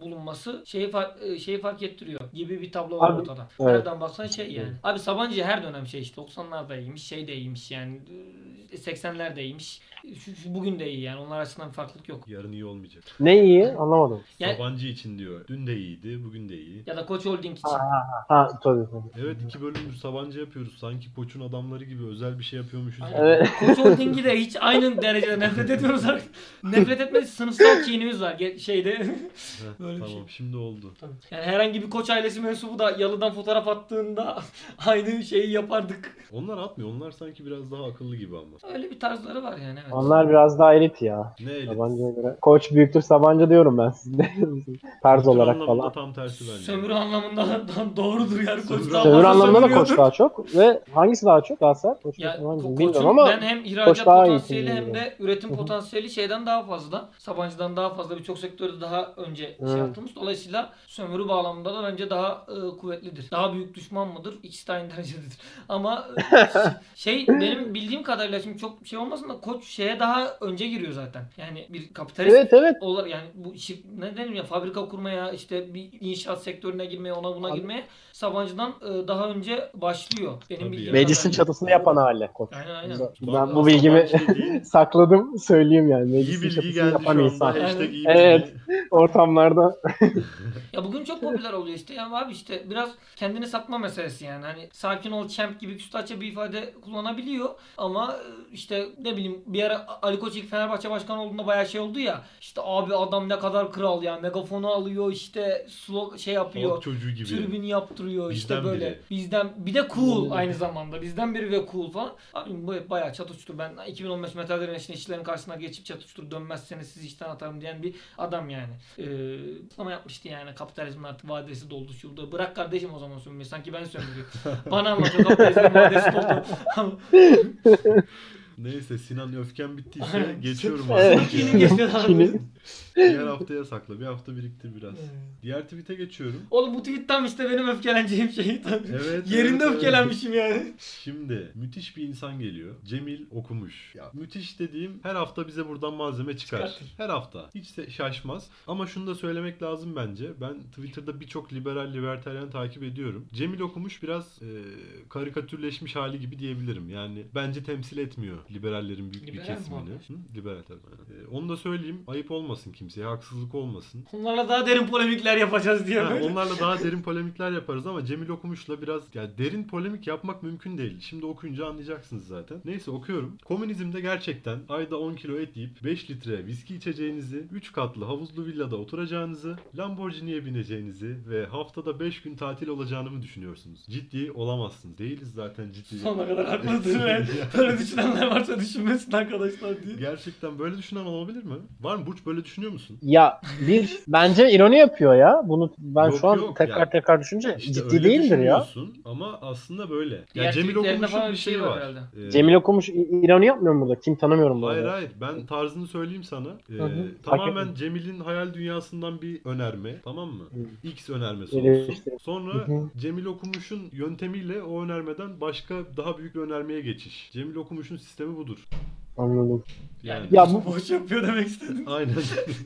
bulunması şeyi fark, e, şeyi fark ettiriyor gibi bir tablo var Abi, ortada. evet. Nereden baksan şey yani. Abi Sabancı her dönem şey işte 90'larda iyiymiş, şey de iyiymiş yani. E, 80'lerde sene de iyiymiş. Şu, şu bugün de iyi yani. Onlar arasında bir farklılık yok. Yarın iyi olmayacak. Ne iyi anlamadım. Yani- Sabancı için diyor. Dün de iyiydi, bugün de iyi. Ya da Koç Holding için. Ha tabii tabii. Evet iki bölümdür Sabancı yapıyoruz. Sanki Koç'un adamları gibi özel bir şey yapıyormuşuz. Gibi. Evet. Koç Holding'i de hiç aynı derecede nefret ediyoruz artık. Nefret etmesi sınıfsal kinimiz var ge- şeyde. Heh, Böyle bir tamam şey. şimdi oldu. Yani herhangi bir koç ailesi mensubu da yalıdan fotoğraf attığında aynı şeyi yapardık. Onlar atmıyor. Onlar sanki biraz daha akıllı gibi ama. Öyle bir tarzları var yani evet. Onlar biraz daha elit ya. Ne elit? Sabancı'ya göre. Koç büyüktür Sabancı diyorum ben size. Tarz Kültür olarak anlamında falan. tam tersi bence. Sömürü anlamında da doğrudur yani koç Sömürü daha Sömür fazla anlamında da sömürüyordur. Koç daha çok. Ve hangisi daha çok? Galatasaray? Koç Ya Sabancı ko- bilmiyorum koçun ama ben hem Koç ihracat daha iyi potansiyeli hem de üretim potansiyeli şeyden daha fazla. Sabancı'dan daha fazla birçok sektörde daha önce şey Hı. yaptığımız. Dolayısıyla sömürü bağlamında da bence daha e, kuvvetlidir. Daha büyük düşman mıdır? İkisi de aynı derecededir. Ama e, şey benim bildiğim kadarıyla şimdi çok şey olmasın da koç şeye daha önce giriyor zaten. Yani bir kapitalist Evet evet. olarak yani bu işi ne denir ya fabrika kurmaya işte bir inşaat sektörüne girmeye ona buna Abi- girmeye Sabancı'dan e, daha önce başlıyor. Benim ya. Meclisin çatısını yapan hali. Koç. Aynen aynen. Ben bu bilgimi sakladım söyleyeyim yani. İyi Meclisin bilgi çatısını geldi şu yapan anda. insan. Hashtag iyi Evet. bilgi. Ortamlarda Ya bugün çok popüler oluyor işte. Yani abi işte biraz kendini satma meselesi yani. Hani sakin ol champ gibi küstahça bir ifade kullanabiliyor. Ama e, işte ne bileyim bir ara Ali Koç ilk Fenerbahçe başkanı olduğunda bayağı şey oldu ya. İşte abi adam ne kadar kral ya. Megafonu alıyor işte slog şey yapıyor. Halk çocuğu gibi. Tribün yaptırıyor işte Bizden böyle. biri. Bizden bir de cool aynı zamanda. Bizden biri ve cool falan. Abi bu bayağı çatıştır. Ben 2015 Metal Direniş'in işçilerin karşısına geçip çatıştır dönmezseniz sizi işten atarım diyen bir adam yani. Ee, ama yapmıştı yani kapitalizmin artık vadesi doldu şurada. Bırak kardeşim o zaman sönmeyi. Sanki ben söndürüyorum. Bana anlatıyor kapitalizmin vadesi doldu. Neyse Sinan öfken bittiyse geçiyorum Evet. abi. Kini. Diğer haftaya sakla. Bir hafta biriktir biraz. Diğer tweet'e geçiyorum. Oğlum bu tweet tam işte benim öfkeleneceğim şey. Evet. Yerinde evet, öfkelenmişim yani. evet. Şimdi müthiş bir insan geliyor. Cemil okumuş. Ya müthiş dediğim her hafta bize buradan malzeme çıkar. Çıkartır. Her hafta. Hiç şaşmaz. Ama şunu da söylemek lazım bence. Ben Twitter'da birçok liberal libertaryen takip ediyorum. Cemil okumuş biraz e, karikatürleşmiş hali gibi diyebilirim. Yani bence temsil etmiyor liberallerin büyük Liberal bir mi kesimini. Hı? Liberal tabii. E, onu da söyleyeyim. Ayıp olmasın kimseye. Haksızlık olmasın. Onlarla daha derin polemikler yapacağız diye Ha, böyle. onlarla daha derin polemikler yaparız ama Cemil Okumuş'la biraz yani derin polemik yapmak mümkün değil. Şimdi okuyunca anlayacaksınız zaten. Neyse okuyorum. Komünizmde gerçekten ayda 10 kilo et yiyip 5 litre viski içeceğinizi, 3 katlı havuzlu villada oturacağınızı, Lamborghini'ye bineceğinizi ve haftada 5 gün tatil olacağını mı düşünüyorsunuz? Ciddi olamazsınız. Değiliz zaten ciddi. Sonuna kadar haklısın ve böyle düşünenler varsa düşünmesin arkadaşlar diye. Gerçekten böyle düşünen olabilir mi? Var mı Burç böyle düşünüyor musun? ya bir bence ironi yapıyor ya. Bunu ben Yok, şu an yok tekrar ya. tekrar düşünce İşte ciddi değildir ya. Ama aslında böyle. Ya Cemil Okumuş'un bir şey şeyi var. Ee, Cemil okumuş ironi yapmıyor mu burada? Kim tanımıyorum bu Hayır arada. hayır ben tarzını söyleyeyim sana. Ee, Hı hı. tamamen Cemil'in hayal dünyasından bir önerme tamam mı? Hı. X önermesi olsun. Sonra hı. Cemil Okumuş'un yöntemiyle o önermeden başka daha büyük bir önermeye geçiş. Cemil Okumuş'un sistemi budur. Anladım. Yani. Ya ya bu- boş yapıyor demek istedim. Aynen.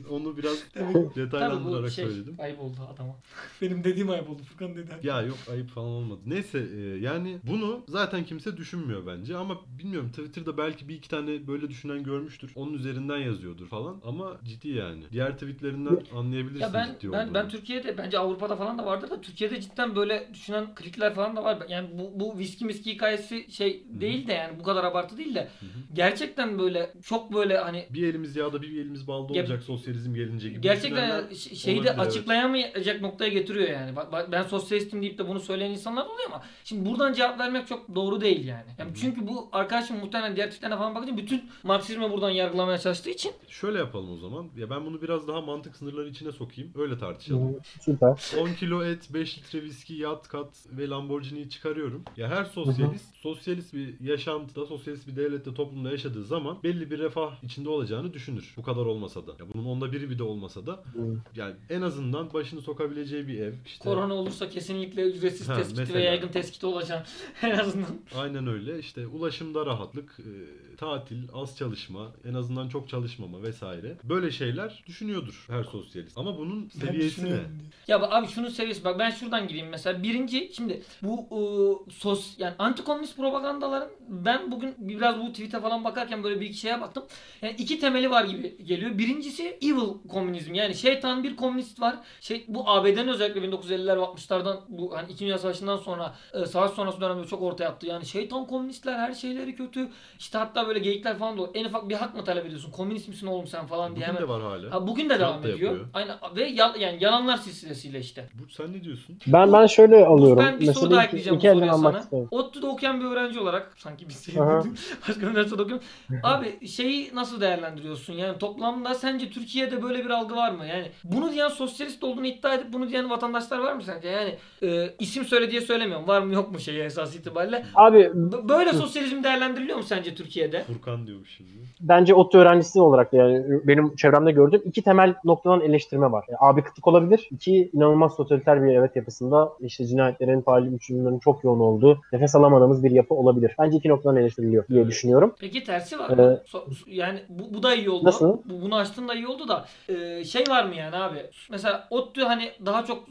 Onu biraz Tabii bu detaylandırarak şey söyledim. ayıp oldu adama. Benim dediğim ayıp oldu Furkan dedi. Ya yok ayıp falan olmadı. Neyse e, yani bunu zaten kimse düşünmüyor bence ama bilmiyorum Twitter'da belki bir iki tane böyle düşünen görmüştür. Onun üzerinden yazıyordur falan ama ciddi yani. Diğer tweetlerinden anlayabilirsin Ya ben ciddi ben olduğunu. ben Türkiye'de bence Avrupa'da falan da vardır da Türkiye'de cidden böyle düşünen klikler falan da var. Yani bu bu viski miski hikayesi şey değil de yani bu kadar abartı değil de Hı hı. gerçekten böyle çok böyle hani bir elimiz yağda bir elimiz balda Ya- olacak sosyalizm gelince gibi Gerçekten düşünenler yani ş- şeyi de olabilir, evet. açıklayamayacak noktaya getiriyor yani. Bak, bak ben sosyalistim deyip de bunu söyleyen insanlar oluyor ama şimdi buradan cevap vermek çok doğru değil yani. yani çünkü bu arkadaşım muhtemelen diğer tiplerine falan bakınca bütün Marksizme buradan yargılamaya çalıştığı için Şöyle yapalım o zaman. Ya ben bunu biraz daha mantık sınırları içine sokayım. Öyle tartışalım. Süper. 10 kilo et, 5 litre viski, yat kat ve Lamborghini'yi çıkarıyorum. Ya her sosyalist, sosyalist bir yaşantıda, sosyalist bir devlette, toplumda yaşadığı zaman belli bir refah içinde olacağını düşünür. Bu kadar olmasa da. Ya bunun onda biri bir de olmasa da Hı. yani en azından başını sokabileceği bir ev. işte korona olursa kesinlikle ücretsiz Ha, tespiti mesela. ve yaygın tespiti olacak en azından. Aynen öyle. İşte ulaşımda rahatlık, e, tatil, az çalışma, en azından çok çalışmama vesaire. Böyle şeyler düşünüyordur her sosyalist. Ama bunun seviyesi ne? Ya bak abi şunun seviyesi bak ben şuradan gireyim mesela. Birinci şimdi bu ıı, sos yani antikomünist propagandaların ben bugün biraz bu tweet'e falan bakarken böyle bir iki şeye baktım. Yani iki temeli var gibi geliyor. Birincisi evil komünizm. Yani şeytan bir komünist var. Şey bu ABD'nin özellikle 1950'ler ve 60'lardan bu hani 2. Dünya Savaşı'ndan sonra e, savaş sonrası dönemde çok ortaya attı. Yani şeytan komünistler her şeyleri kötü. İşte hatta böyle geyikler falan da. En ufak bir hak mı talep ediyorsun? Komünist misin oğlum sen falan diye Bugün hemen. de var hala. Ha, bugün de Trump devam da ediyor. yapıyor. Aynen ve yal, yani yalanlar silsilesiyle işte. Bu sen ne diyorsun? Ben ben şöyle alıyorum. Ben bir soru Mesela daha iki- ekleyeceğim iki bu soruya sana. ODTÜ'de okuyan bir öğrenci olarak sanki bir şey Aha. başka üniversitede okuyorum. Abi şeyi nasıl değerlendiriyorsun? Yani toplamda sence Türkiye'de böyle bir algı var mı? Yani bunu diyen sosyalist olduğunu iddia edip bunu diyen vatandaşlar var mı sence? Yani e, isim söyle diye söylemiyorum. Var mı yok mu şeyi esas itibariyle. Abi B- böyle sosyalizm değerlendiriliyor mu sence Türkiye'de? Furkan diyormuş şimdi. bence ODTÜ öğrencisi olarak da yani benim çevremde gördüğüm iki temel noktadan eleştirme var. Yani abi kıtlık olabilir. İki inanılmaz totaliter bir evet yapısında işte cinayetlerin, faili biçimlerin çok yoğun olduğu, nefes alamadığımız bir yapı olabilir. Bence iki noktadan eleştiriliyor diye Evet. düşünüyorum. Peki tersi var Ee? So- yani bu, bu da iyi oldu. Nasıl? Bu, bunu açtın da iyi oldu da e, şey var mı yani abi? Mesela ODTÜ hani daha çok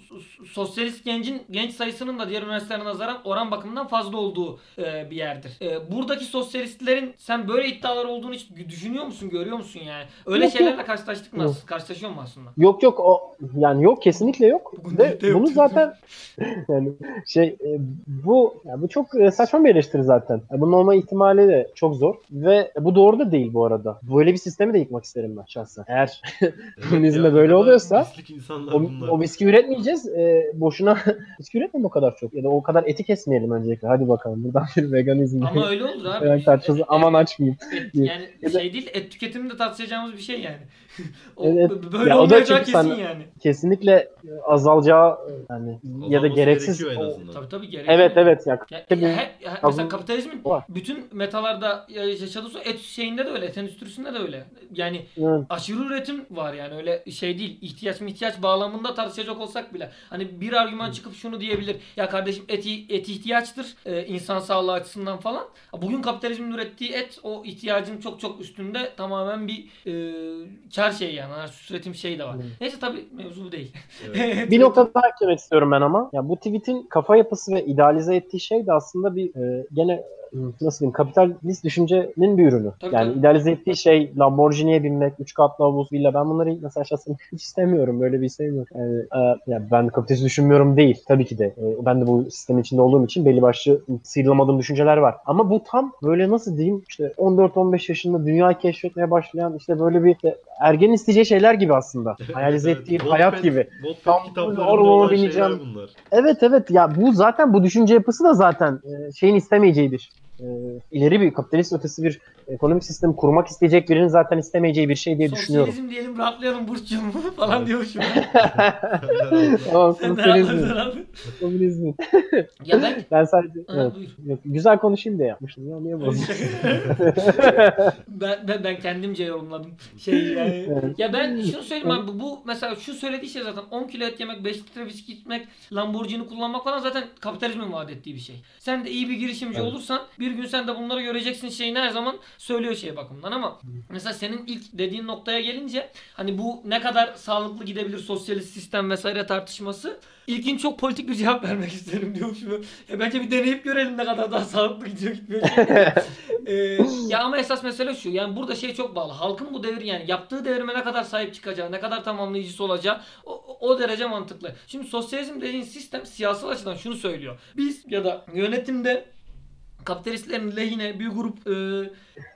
sosyalist gencin genç sayısının da diğer üniversitelere nazaran oran bakımından fazla olduğu e, bir yerdir. E, buradaki sosyalistlerin sen böyle iddialar olduğunu hiç düşünüyor musun, görüyor musun yani? Öyle Yok, şeylerle yok. karşılaştık mı? Yok. Karşılaşıyor mu aslında? Yok yok o yani yok kesinlikle yok. Bugün Ve de bunu yok. zaten yani şey e, bu ya bu çok e, saçma bir eleştiri zaten. Ya Bunun olma ihtimali de çok zor ve bu doğru da değil bu arada. Böyle bir sistemi de yıkmak isterim ben şahsen. Eğer Komünizmde ne böyle oluyorsa, o, bunlar. o viski üretmeyeceğiz. E, boşuna viski üretmeyelim o kadar çok. Ya da o kadar eti kesmeyelim öncelikle. Hadi bakalım buradan bir veganizm. Ama öyle olur abi. vegan tartışması E- e- aman açmayayım. et- yani Ya da- şey değil, et tüketimini de tartışacağımız bir şey yani. o, Evet. Böyle Ya o da olmayacağı kesin yani. Kesinlikle e, azalacağı e, yani ya da gereksiz en o- azından. Tabii tabii gerekiyor. Evet evet ya Ya, ya, he- ya, mesela kapitalizmin var. bütün metalarda yaşadığı et şeyinde de öyle, et endüstrisinde de öyle. Yani Evet. aşırı üretim var yani öyle şey değil. İhtiyaç mı ihtiyaç bağlamında tartışacak olsak bile. Hani bir argüman çıkıp şunu diyebilir. Ya kardeşim et, et ihtiyaçtır e, insan sağlığı açısından falan. Bugün kapitalizmin ürettiği et o ihtiyacın çok çok üstünde tamamen bir e, kar şeyi yani. Yani üretim şeyi de var. Evet. Neyse tabii mevzu bu değil. Evet. Bir nokta daha eklemek istiyorum ben ama. Ya bu tweet'in kafa yapısı ve idealize ettiği şey de aslında bir e, gene nasıl diyeyim kapitalist düşüncenin bir ürünü. Tabii, yani tabii. idealize ettiği şey Lamborghini'ye binmek, üç katlı havuz, villa. Ben bunları mesela şahsen hiç istemiyorum. Böyle bir isteğim yok. Yani, e, yani ben kapitalist düşünmüyorum değil. Tabii ki de. E, ben de bu sistemin içinde olduğum için belli başlı sıyrılamadığım düşünceler var. Ama bu tam böyle nasıl diyeyim işte 14-15 yaşında dünyayı keşfetmeye başlayan işte böyle bir işte ergen isteyeceği şeyler gibi aslında. Hayalize ettiği Wattpad- hayat gibi. Wattpad Tam kitaplarında ormana olan bineceğim. şeyler bunlar. Evet evet ya bu zaten bu düşünce yapısı da zaten e, şeyin istemeyeceğidir. E, ileri bir kapitalist ötesi bir ekonomik sistem kurmak isteyecek birinin zaten istemeyeceği bir şey diye düşünüyorum. Sosyalizm diyelim rahatlayalım Burç'cum falan diyormuşum. Tamam abi. komünizmin. Ya ben Ben sadece Ha, evet, buyur. yok, güzel konuşayım diye yapmıştım ya niye bozdun? ben, ben, ben kendimce yorumladım. Şey yani. Evet. Ya ben şunu söyleyeyim abi bu, bu mesela şu söylediği şey zaten 10 kilo et yemek, 5 litre viski içmek, Lamborghini kullanmak falan zaten kapitalizmin vaat ettiği bir şey. Sen de iyi bir girişimci Evet. olursan bir gün sen de bunları göreceksin şeyini her zaman söylüyor şey bakımından ama mesela senin ilk dediğin noktaya gelince hani bu ne kadar sağlıklı gidebilir sosyalist sistem vesaire tartışması İlkin çok politik bir cevap vermek isterim diyormuşum. Ya bence bir deneyip görelim ne kadar daha sağlıklı gidiyor gitmiyor. Ee, ya ama esas mesele şu. Yani burada şey çok bağlı. Halkın bu devir yani yaptığı devrime ne kadar sahip çıkacağı, ne kadar tamamlayıcısı olacağı o, o derece mantıklı. Şimdi sosyalizm dediğin sistem siyasal açıdan şunu söylüyor. Biz ya da yönetimde kapitalistlerin lehine bir grup e,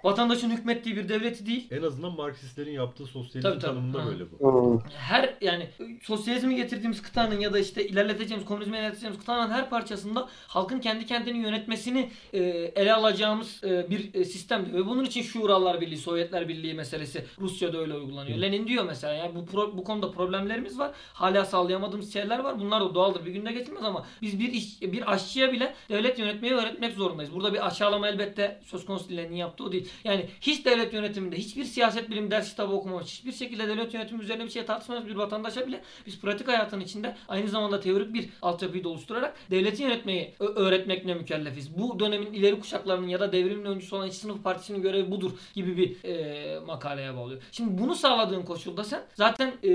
vatandaşın hükmettiği bir devleti değil. En azından Marksistlerin yaptığı sosyalizm Tabii, tabii. tanımında Ha. böyle bu. Her yani sosyalizmi getirdiğimiz kıtanın ya da işte ilerleteceğimiz komünizmi ilerleteceğimiz kıtanın her parçasında halkın kendi kendini yönetmesini e, ele alacağımız e, bir e, sistemdi ve bunun için Şuralar Birliği, Sovyetler Birliği meselesi Rusya'da öyle uygulanıyor. Lenin diyor mesela yani bu pro- bu konuda problemlerimiz var. Hala sağlayamadığımız şeyler var. Bunlar da doğaldır. Bir günde geçilmez ama biz bir iş, bir aşçıya bile devlet yönetmeyi öğretmek zorundayız. Burada bir aşağılama elbette söz konusu değil. Lenin'in yaptığı o değil. Yani hiç devlet yönetiminde, hiçbir siyaset bilim ders kitabı okumamış, hiçbir şekilde devlet yönetimi üzerine bir şey tartışmamış bir vatandaşa bile biz pratik hayatın içinde aynı zamanda teorik bir altyapıyı da oluşturarak devleti yönetmeyi öğretmekle mükellefiz. Bu dönemin ileri kuşaklarının ya da devrimin öncüsü olan İşçi Sınıf Partisi'nin görevi budur gibi bir e, makaleye bağlıyor. Şimdi bunu sağladığın koşulda sen zaten e,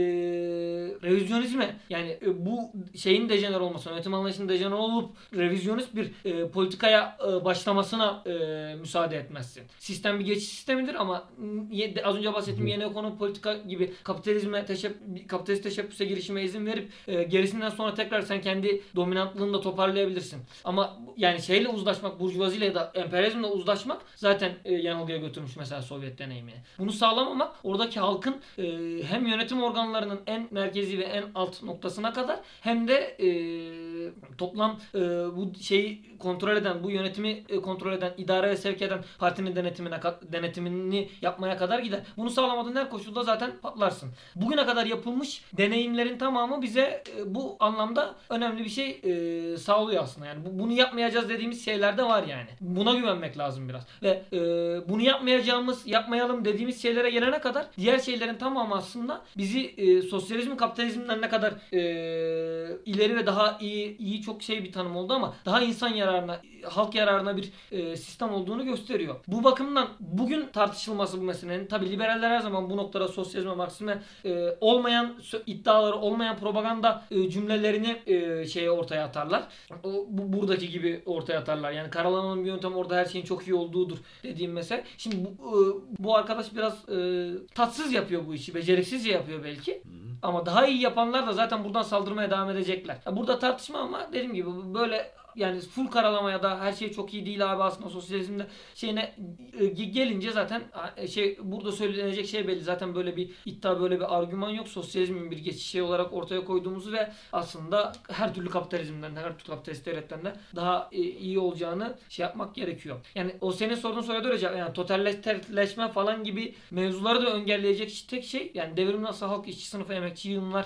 revizyonizme yani e, bu şeyin dejener olması, yönetim anlayışının dejener olup revizyonist bir e, politikaya e, başlamasına e, müsaade etmezsin. Sistem bir geçiş sistemidir ama az önce bahsettiğim yeni ekonomi politika gibi kapitalizme teşeb kapitalist teşebbüse girişime izin verip e, gerisinden sonra tekrar sen kendi dominantlığını da toparlayabilirsin. Ama yani şeyle uzlaşmak, burjuvaziyle ya da emperyalizmle uzlaşmak zaten e, yanılgıya götürmüş mesela Sovyet deneyimini. Bunu sağlamamak oradaki halkın e, hem yönetim organlarının en merkezi ve en alt noktasına kadar hem de e, toplam e, bu şeyi kontrol eden, bu yönetimi e, kontrol eden, idare ve sevk eden partinin denetimine denetimini yapmaya kadar gider. Bunu sağlamadığın her koşulda zaten patlarsın. Bugüne kadar yapılmış deneyimlerin tamamı bize e, bu anlamda önemli bir şey e, sağlıyor aslında. Yani bu, bunu yapmayacağız dediğimiz şeyler de var yani. Buna güvenmek lazım biraz. Ve e, bunu yapmayacağımız, yapmayalım dediğimiz şeylere gelene kadar diğer şeylerin tamamı aslında bizi e, sosyalizmin kapitalizmden ne kadar e, ileri ve daha iyi iyi çok şey bir tanım oldu ama daha insan yararına, halk yararına bir e, sistem olduğunu gösteriyor. Bu bakımdan bugün tartışılması bu meselenin tabi liberaller her zaman bu noktada sosyalizme, marksizme e, olmayan iddiaları, olmayan propaganda e, cümlelerini e, şeye ortaya atarlar. O, bu, buradaki gibi ortaya atarlar. Yani karalamanın bir yöntemi orada her şeyin çok iyi olduğudur dediğim mesele. Şimdi bu, e, bu arkadaş biraz e, tatsız yapıyor bu işi. Beceriksizce yapıyor belki. Ama daha iyi yapanlar da zaten buradan saldırmaya devam edecekler. Burada tartışma ama dediğim gibi böyle yani full karalamaya da her şey çok iyi değil abi aslında sosyalizmde şeyine e, ge- gelince zaten e, şey burada söylenecek şey belli. Zaten böyle bir iddia böyle bir argüman yok. Sosyalizmin bir geçiş şey olarak ortaya koyduğumuzu ve aslında her türlü kapitalizmden, her türlü kapitalist devletten de daha e, iyi olacağını şey yapmak gerekiyor. Yani o senin sorduğun soruya da yani totalleşme falan gibi mevzuları da engelleyecek tek şey yani devrim nasıl halk işçi sınıfı emekçi yığınlar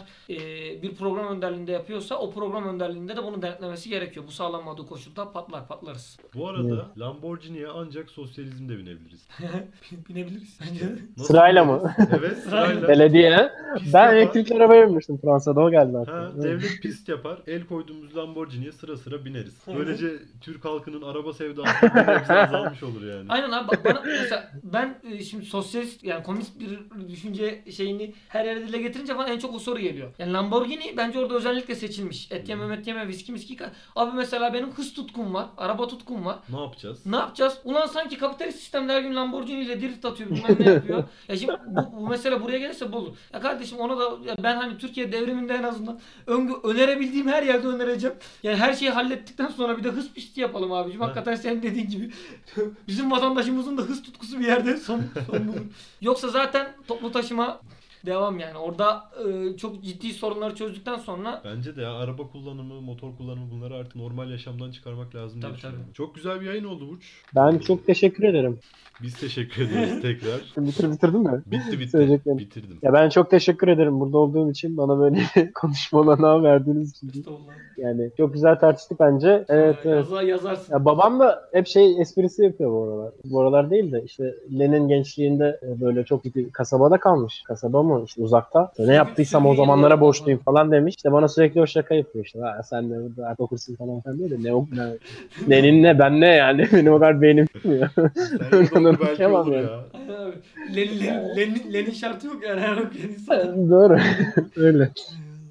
bir program önderliğinde yapıyorsa o program önderliğinde de bunu denetlemesi gerekiyor. Bu sağlanmadığı koşulda patlar patlarız. Bu arada Lamborghini'ye ancak sosyalizmde binebiliriz. Binebiliriz bence. Nasıl Sırayla mı? Evet sırayla. Belediye. Pist Ben yapar. elektrikli arabaya binmiştim Fransa'da o geldi Ha, aklıma. Devlet pist yapar. El koyduğumuz Lamborghini'ye sıra sıra bineriz. Böylece Türk halkının araba sevdası bir nebze azalmış olur yani. Aynen abi bak bana mesela ben e, şimdi sosyalist yani komünist bir düşünce şeyini her yerde dile getirince bana en çok o soru geliyor. Yani Lamborghini bence orada özellikle seçilmiş. Et yeme met yeme viski miski. ka- Abi mesela benim hız tutkum var. Araba tutkum var. Ne yapacağız? Ne yapacağız? Ulan sanki kapitalist sistemde her gün Lamborghini ile drift atıyor bilmem ne yapıyor. ya şimdi bu, bu mesele buraya gelirse bu olur. Ya kardeşim ona da ya ben hani Türkiye devriminde en azından öngö önerebildiğim her yerde önereceğim. Yani her şeyi hallettikten sonra bir de hız pisti yapalım abicim. Hakikaten senin dediğin gibi. Bizim vatandaşımızın da hız tutkusu bir yerde son, son bulur. Yoksa zaten toplu taşıma devam yani. Orada e, çok ciddi sorunları çözdükten sonra Bence de ya araba kullanımı, motor kullanımı bunları artık normal yaşamdan çıkarmak lazım diye Tabii, düşünüyorum. Çok güzel bir yayın oldu Burç. Ben çok teşekkür ederim. Biz teşekkür ederiz tekrar. Bitir bitirdin mi? Bitti bitti. Söyleyeceklerim. Bitirdim. Ya ben çok teşekkür ederim burada olduğum için bana böyle bir konuşma olanağı verdiğiniz için. Estağfurullah. Yani çok güzel tartıştık bence. Evet Sonra evet. yaza- yazarsın. Ya babam da hep şey esprisi yapıyor bu aralar. Bu aralar değil de işte Lenin gençliğinde e, böyle çok bir kasabada kalmış. Kasaba mı işte uzakta. İşte ne yaptıysam o zamanlara borçluyum falan demiş. İşte bana sürekli o şaka yapıyor işte. Ha, sen de burada artık okursun falan filan diyor da ne ok ne. Lenin ne ben ne yani. Benim o kadar beynim tutmuyor. Sen belki olur yani. ya. Lenin, Lenin, Lenin, Lenin şartı yok yani her okuyan insan. Doğru. Öyle.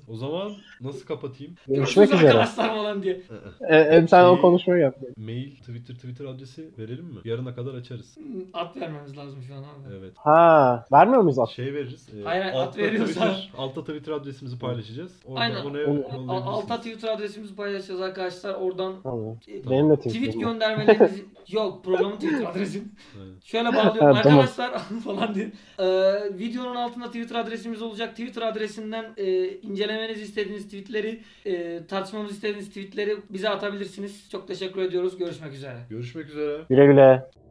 O zaman nasıl kapatayım? Görüşmek Görüşürüz üzere. arkadaşlar falan diye. E, e, sen o konuşmayı yap. Mail, Twitter, Twitter adresi verelim mi? Yarına kadar açarız. At vermemiz lazım şu an abi. Evet. Ha, vermiyor muyuz at? Şey veririz. e, Hayır, hayır, at altta veriyoruz Twitter, abi. altta Twitter adresimizi paylaşacağız. Oradan Aynen. Onu-. Al- Alta Twitter adresimizi paylaşacağız arkadaşlar. Oradan Tamam. e, Benim de tweet Twitter'ım var. göndermelerinizi yok programın Twitter adresi. Evet. Şöyle bağlıyorum tamam. arkadaşlar falan diye. Ee, videonun altında Twitter adresimiz olacak. Twitter adresinden e, incelemenizi istediğiniz tweetleri, e, tartışmamızı istediğiniz tweetleri bize atabilirsiniz. Çok teşekkür ediyoruz. Görüşmek üzere. Görüşmek üzere. Güle güle.